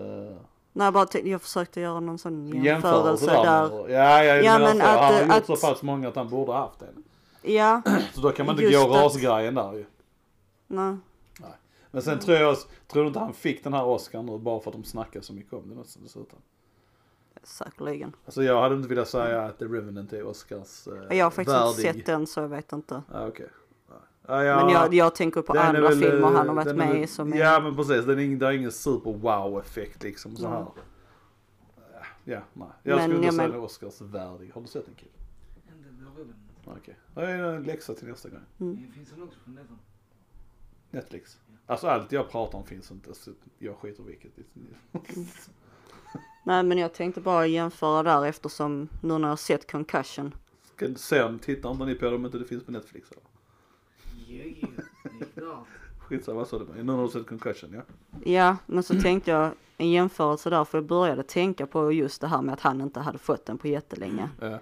Uh, Nej, jag bara tänkte, jag försökte göra någon sån jämförelse jämförelse där. där. Ja, ja, Ja, men men alltså, att, han har gjort så pass många att han borde ha haft en. Ja, Så då kan man inte gå att- rasgrejen där ju. nej. Men sen tror jag, tror du inte han fick den här Oscar nu bara för att de snackade så mycket om den också dessutom? Säkerligen. Alltså jag hade inte velat säga att The Revenant är Oscars eh, Jag har faktiskt värdig. inte sett den så jag vet inte. Ja, okej. Ja, Men jag, jag tänker på den andra väl, filmer han har varit den med i som är... Ja men precis, den är, det är ingen super wow effekt liksom så här. Ja, nej. Jag Men, skulle inte ja, säga men- den är Oscars värdig. Har du sett den kille? Inte beroende. Okej. Det är en läxa till nästa gång. Mm. Det finns väl också på nätet? Netflix. Alltså allt jag pratar om finns inte så jag skiter i vilket. Nej men jag tänkte bara jämföra där eftersom nu när jag har sett Concussion. Ska inte se om, tittar inte ni på det om inte det finns på Netflix eller? Jo, jo. Det är klart. Skitsamma, vad sa du? Nu har du sett Concussion ja? Ja men så tänkte jag en jämförelse där för jag började tänka på just det här med att han inte hade fått den på jättelänge. Ja,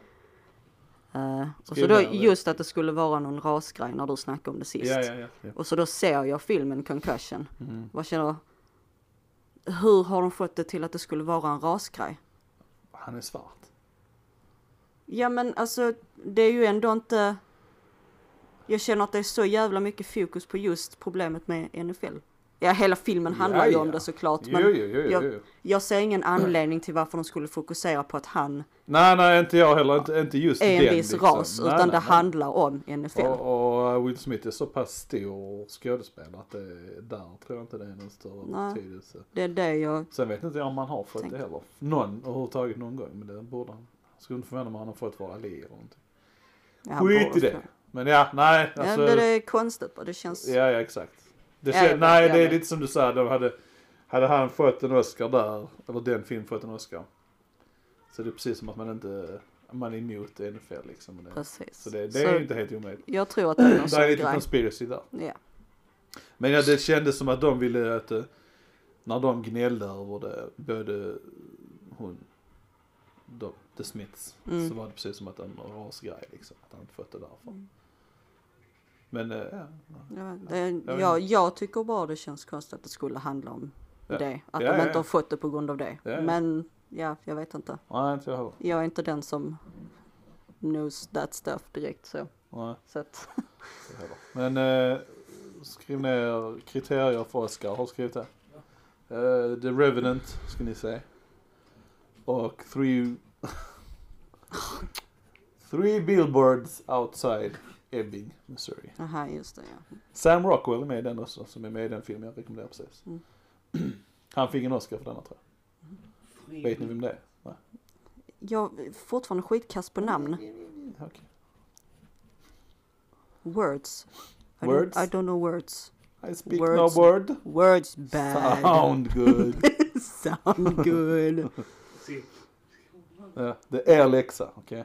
Uh, och så då just att det skulle vara någon rasgrej när du snackade om det sist. ja, ja. ja. ja. Och så då ser jag filmen Concussion. Mm. Vad känner Hur har de fått det till att det skulle vara en rasgrej? Han är svart. Ja men alltså det är ju ändå inte Jag känner att det är så jävla mycket fokus på just problemet med NFL. Ja hela filmen handlar ju Ja, om ja. det såklart men jo, jo, jo, jag- jag ser ingen anledning till varför de skulle fokusera på att han Nej, nej, inte jag heller. Inte, inte just är en den viss liksom. ras Nej, utan nej, det nej. handlar om NFL. Och, och Will Smith är så pass stor skådespelare att det, där tror jag inte det är någon större Nej. betydelse. Det är det jag Sen vet inte jag om han har fått det heller. Någon överhuvudtaget någon gång. Men det borde han. Skulle inte förvåna mig om han har fått för Ali eller någonting. ja, Skit i det. Men ja, nej. Ja, Alltså, det, det är konstigt bara, det känns ja, ja, exakt. Det Ja, vet, nej, det är lite som du sa. De hade, hade han fått en Oscar där, eller den film fått en Oscar. Så det är precis som att man inte, man är emot NFL liksom. Det, precis. så det, det är ju inte helt omöjligt. Jag tror att det är någon Det är lite grej. conspiracy där. Ja. Men ja, det kändes som att de ville att, eh, när de gnällde över det, både hon, de, The Smiths, Mm. så var det precis som att en rasgrej liksom, att han inte fått det därför. Mm. Men, eh, ja. Ja, det, vet jag, jag tycker bara det känns konstigt att det skulle handla om Ja. det. Att Ja, de ja, inte ja. har fått det på grund av det. Ja, ja. Men ja, jag vet inte. Nej, inte jag heller. Jag är inte den som knows that stuff direkt så. Nej, så att. Men, eh, skriv ner kriterier för Oscar, har skrivit det? Eh, The Revenant, ska ni se. Och Three... three Billboards Outside Ebbing, Missouri. aha just det ja. Sam Rockwell är med i den också, som är med i den filmen jag rekommenderar precis. Mm. Han fick en Oscar för denna tror jag. Vet ni vem det är? Nej. Jag är fortfarande skitkast på namn. Okej. Words. I Words? Don't, I don't know words. I speak Words. no word. Words bad. Sound good. Sound good. Ja, det är er läxa, okej?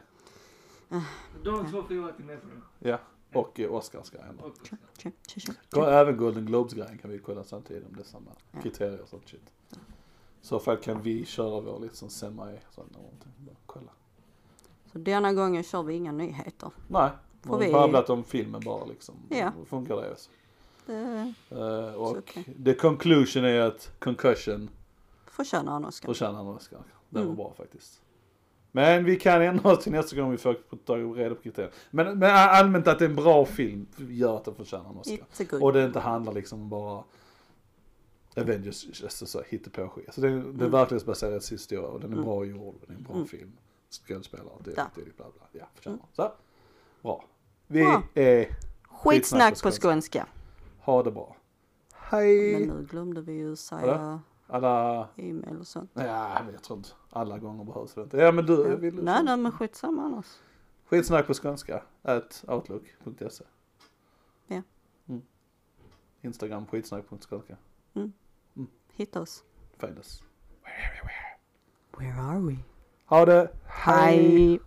De två förlorar till nästa gång. Ja. Och eh, Oscarsgrejen. Även Golden Globes-grejen kan vi kolla samtidigt om det är samma Ja. kriterier och sånt shit. Så fall kan vi köra vår liksom semi, sånt någonting. Bara kolla. Så denna gången kör vi inga nyheter. Nej, vi- vi babblat om filmen bara liksom. Ja. Hur funkar det? Så. Det Eh, och okej. the conclusion är att concussion förtjänar han Oscar. förtjänar en Oscar. Det var Mm. bra faktiskt. Men vi kan ändra oss till nästa gång vi får ta reda på kriterier. Men, men allmänt att det är en bra film gör att den förtjänar en Oscar. Och det inte handlar liksom om bara Avengers, alltså så hittepåskit. Alltså det, det är Mm. verklighetsbaserad historia och den är Mm. bra gjord och det är en bra Mm. film. Skådespelare, det Ja. tydligt, bla bla. Ja, förtjänar. Så, bra. Vi Bra. är, Skitsnack på skånska. ha det bra. Hej! Men nu glömde vi ju säga Alla, e-mail och sånt. ja jag tror inte alla gånger behövs det inte. Ja men du, Ja. vill du? Nej, nej, men skitsamma annars. Skitsnack på skånska, at outlook.se. Ja. Mm. Instagram skitsnack.skånska. Hitta oss. Find us. Where are we? Ha det, Hej.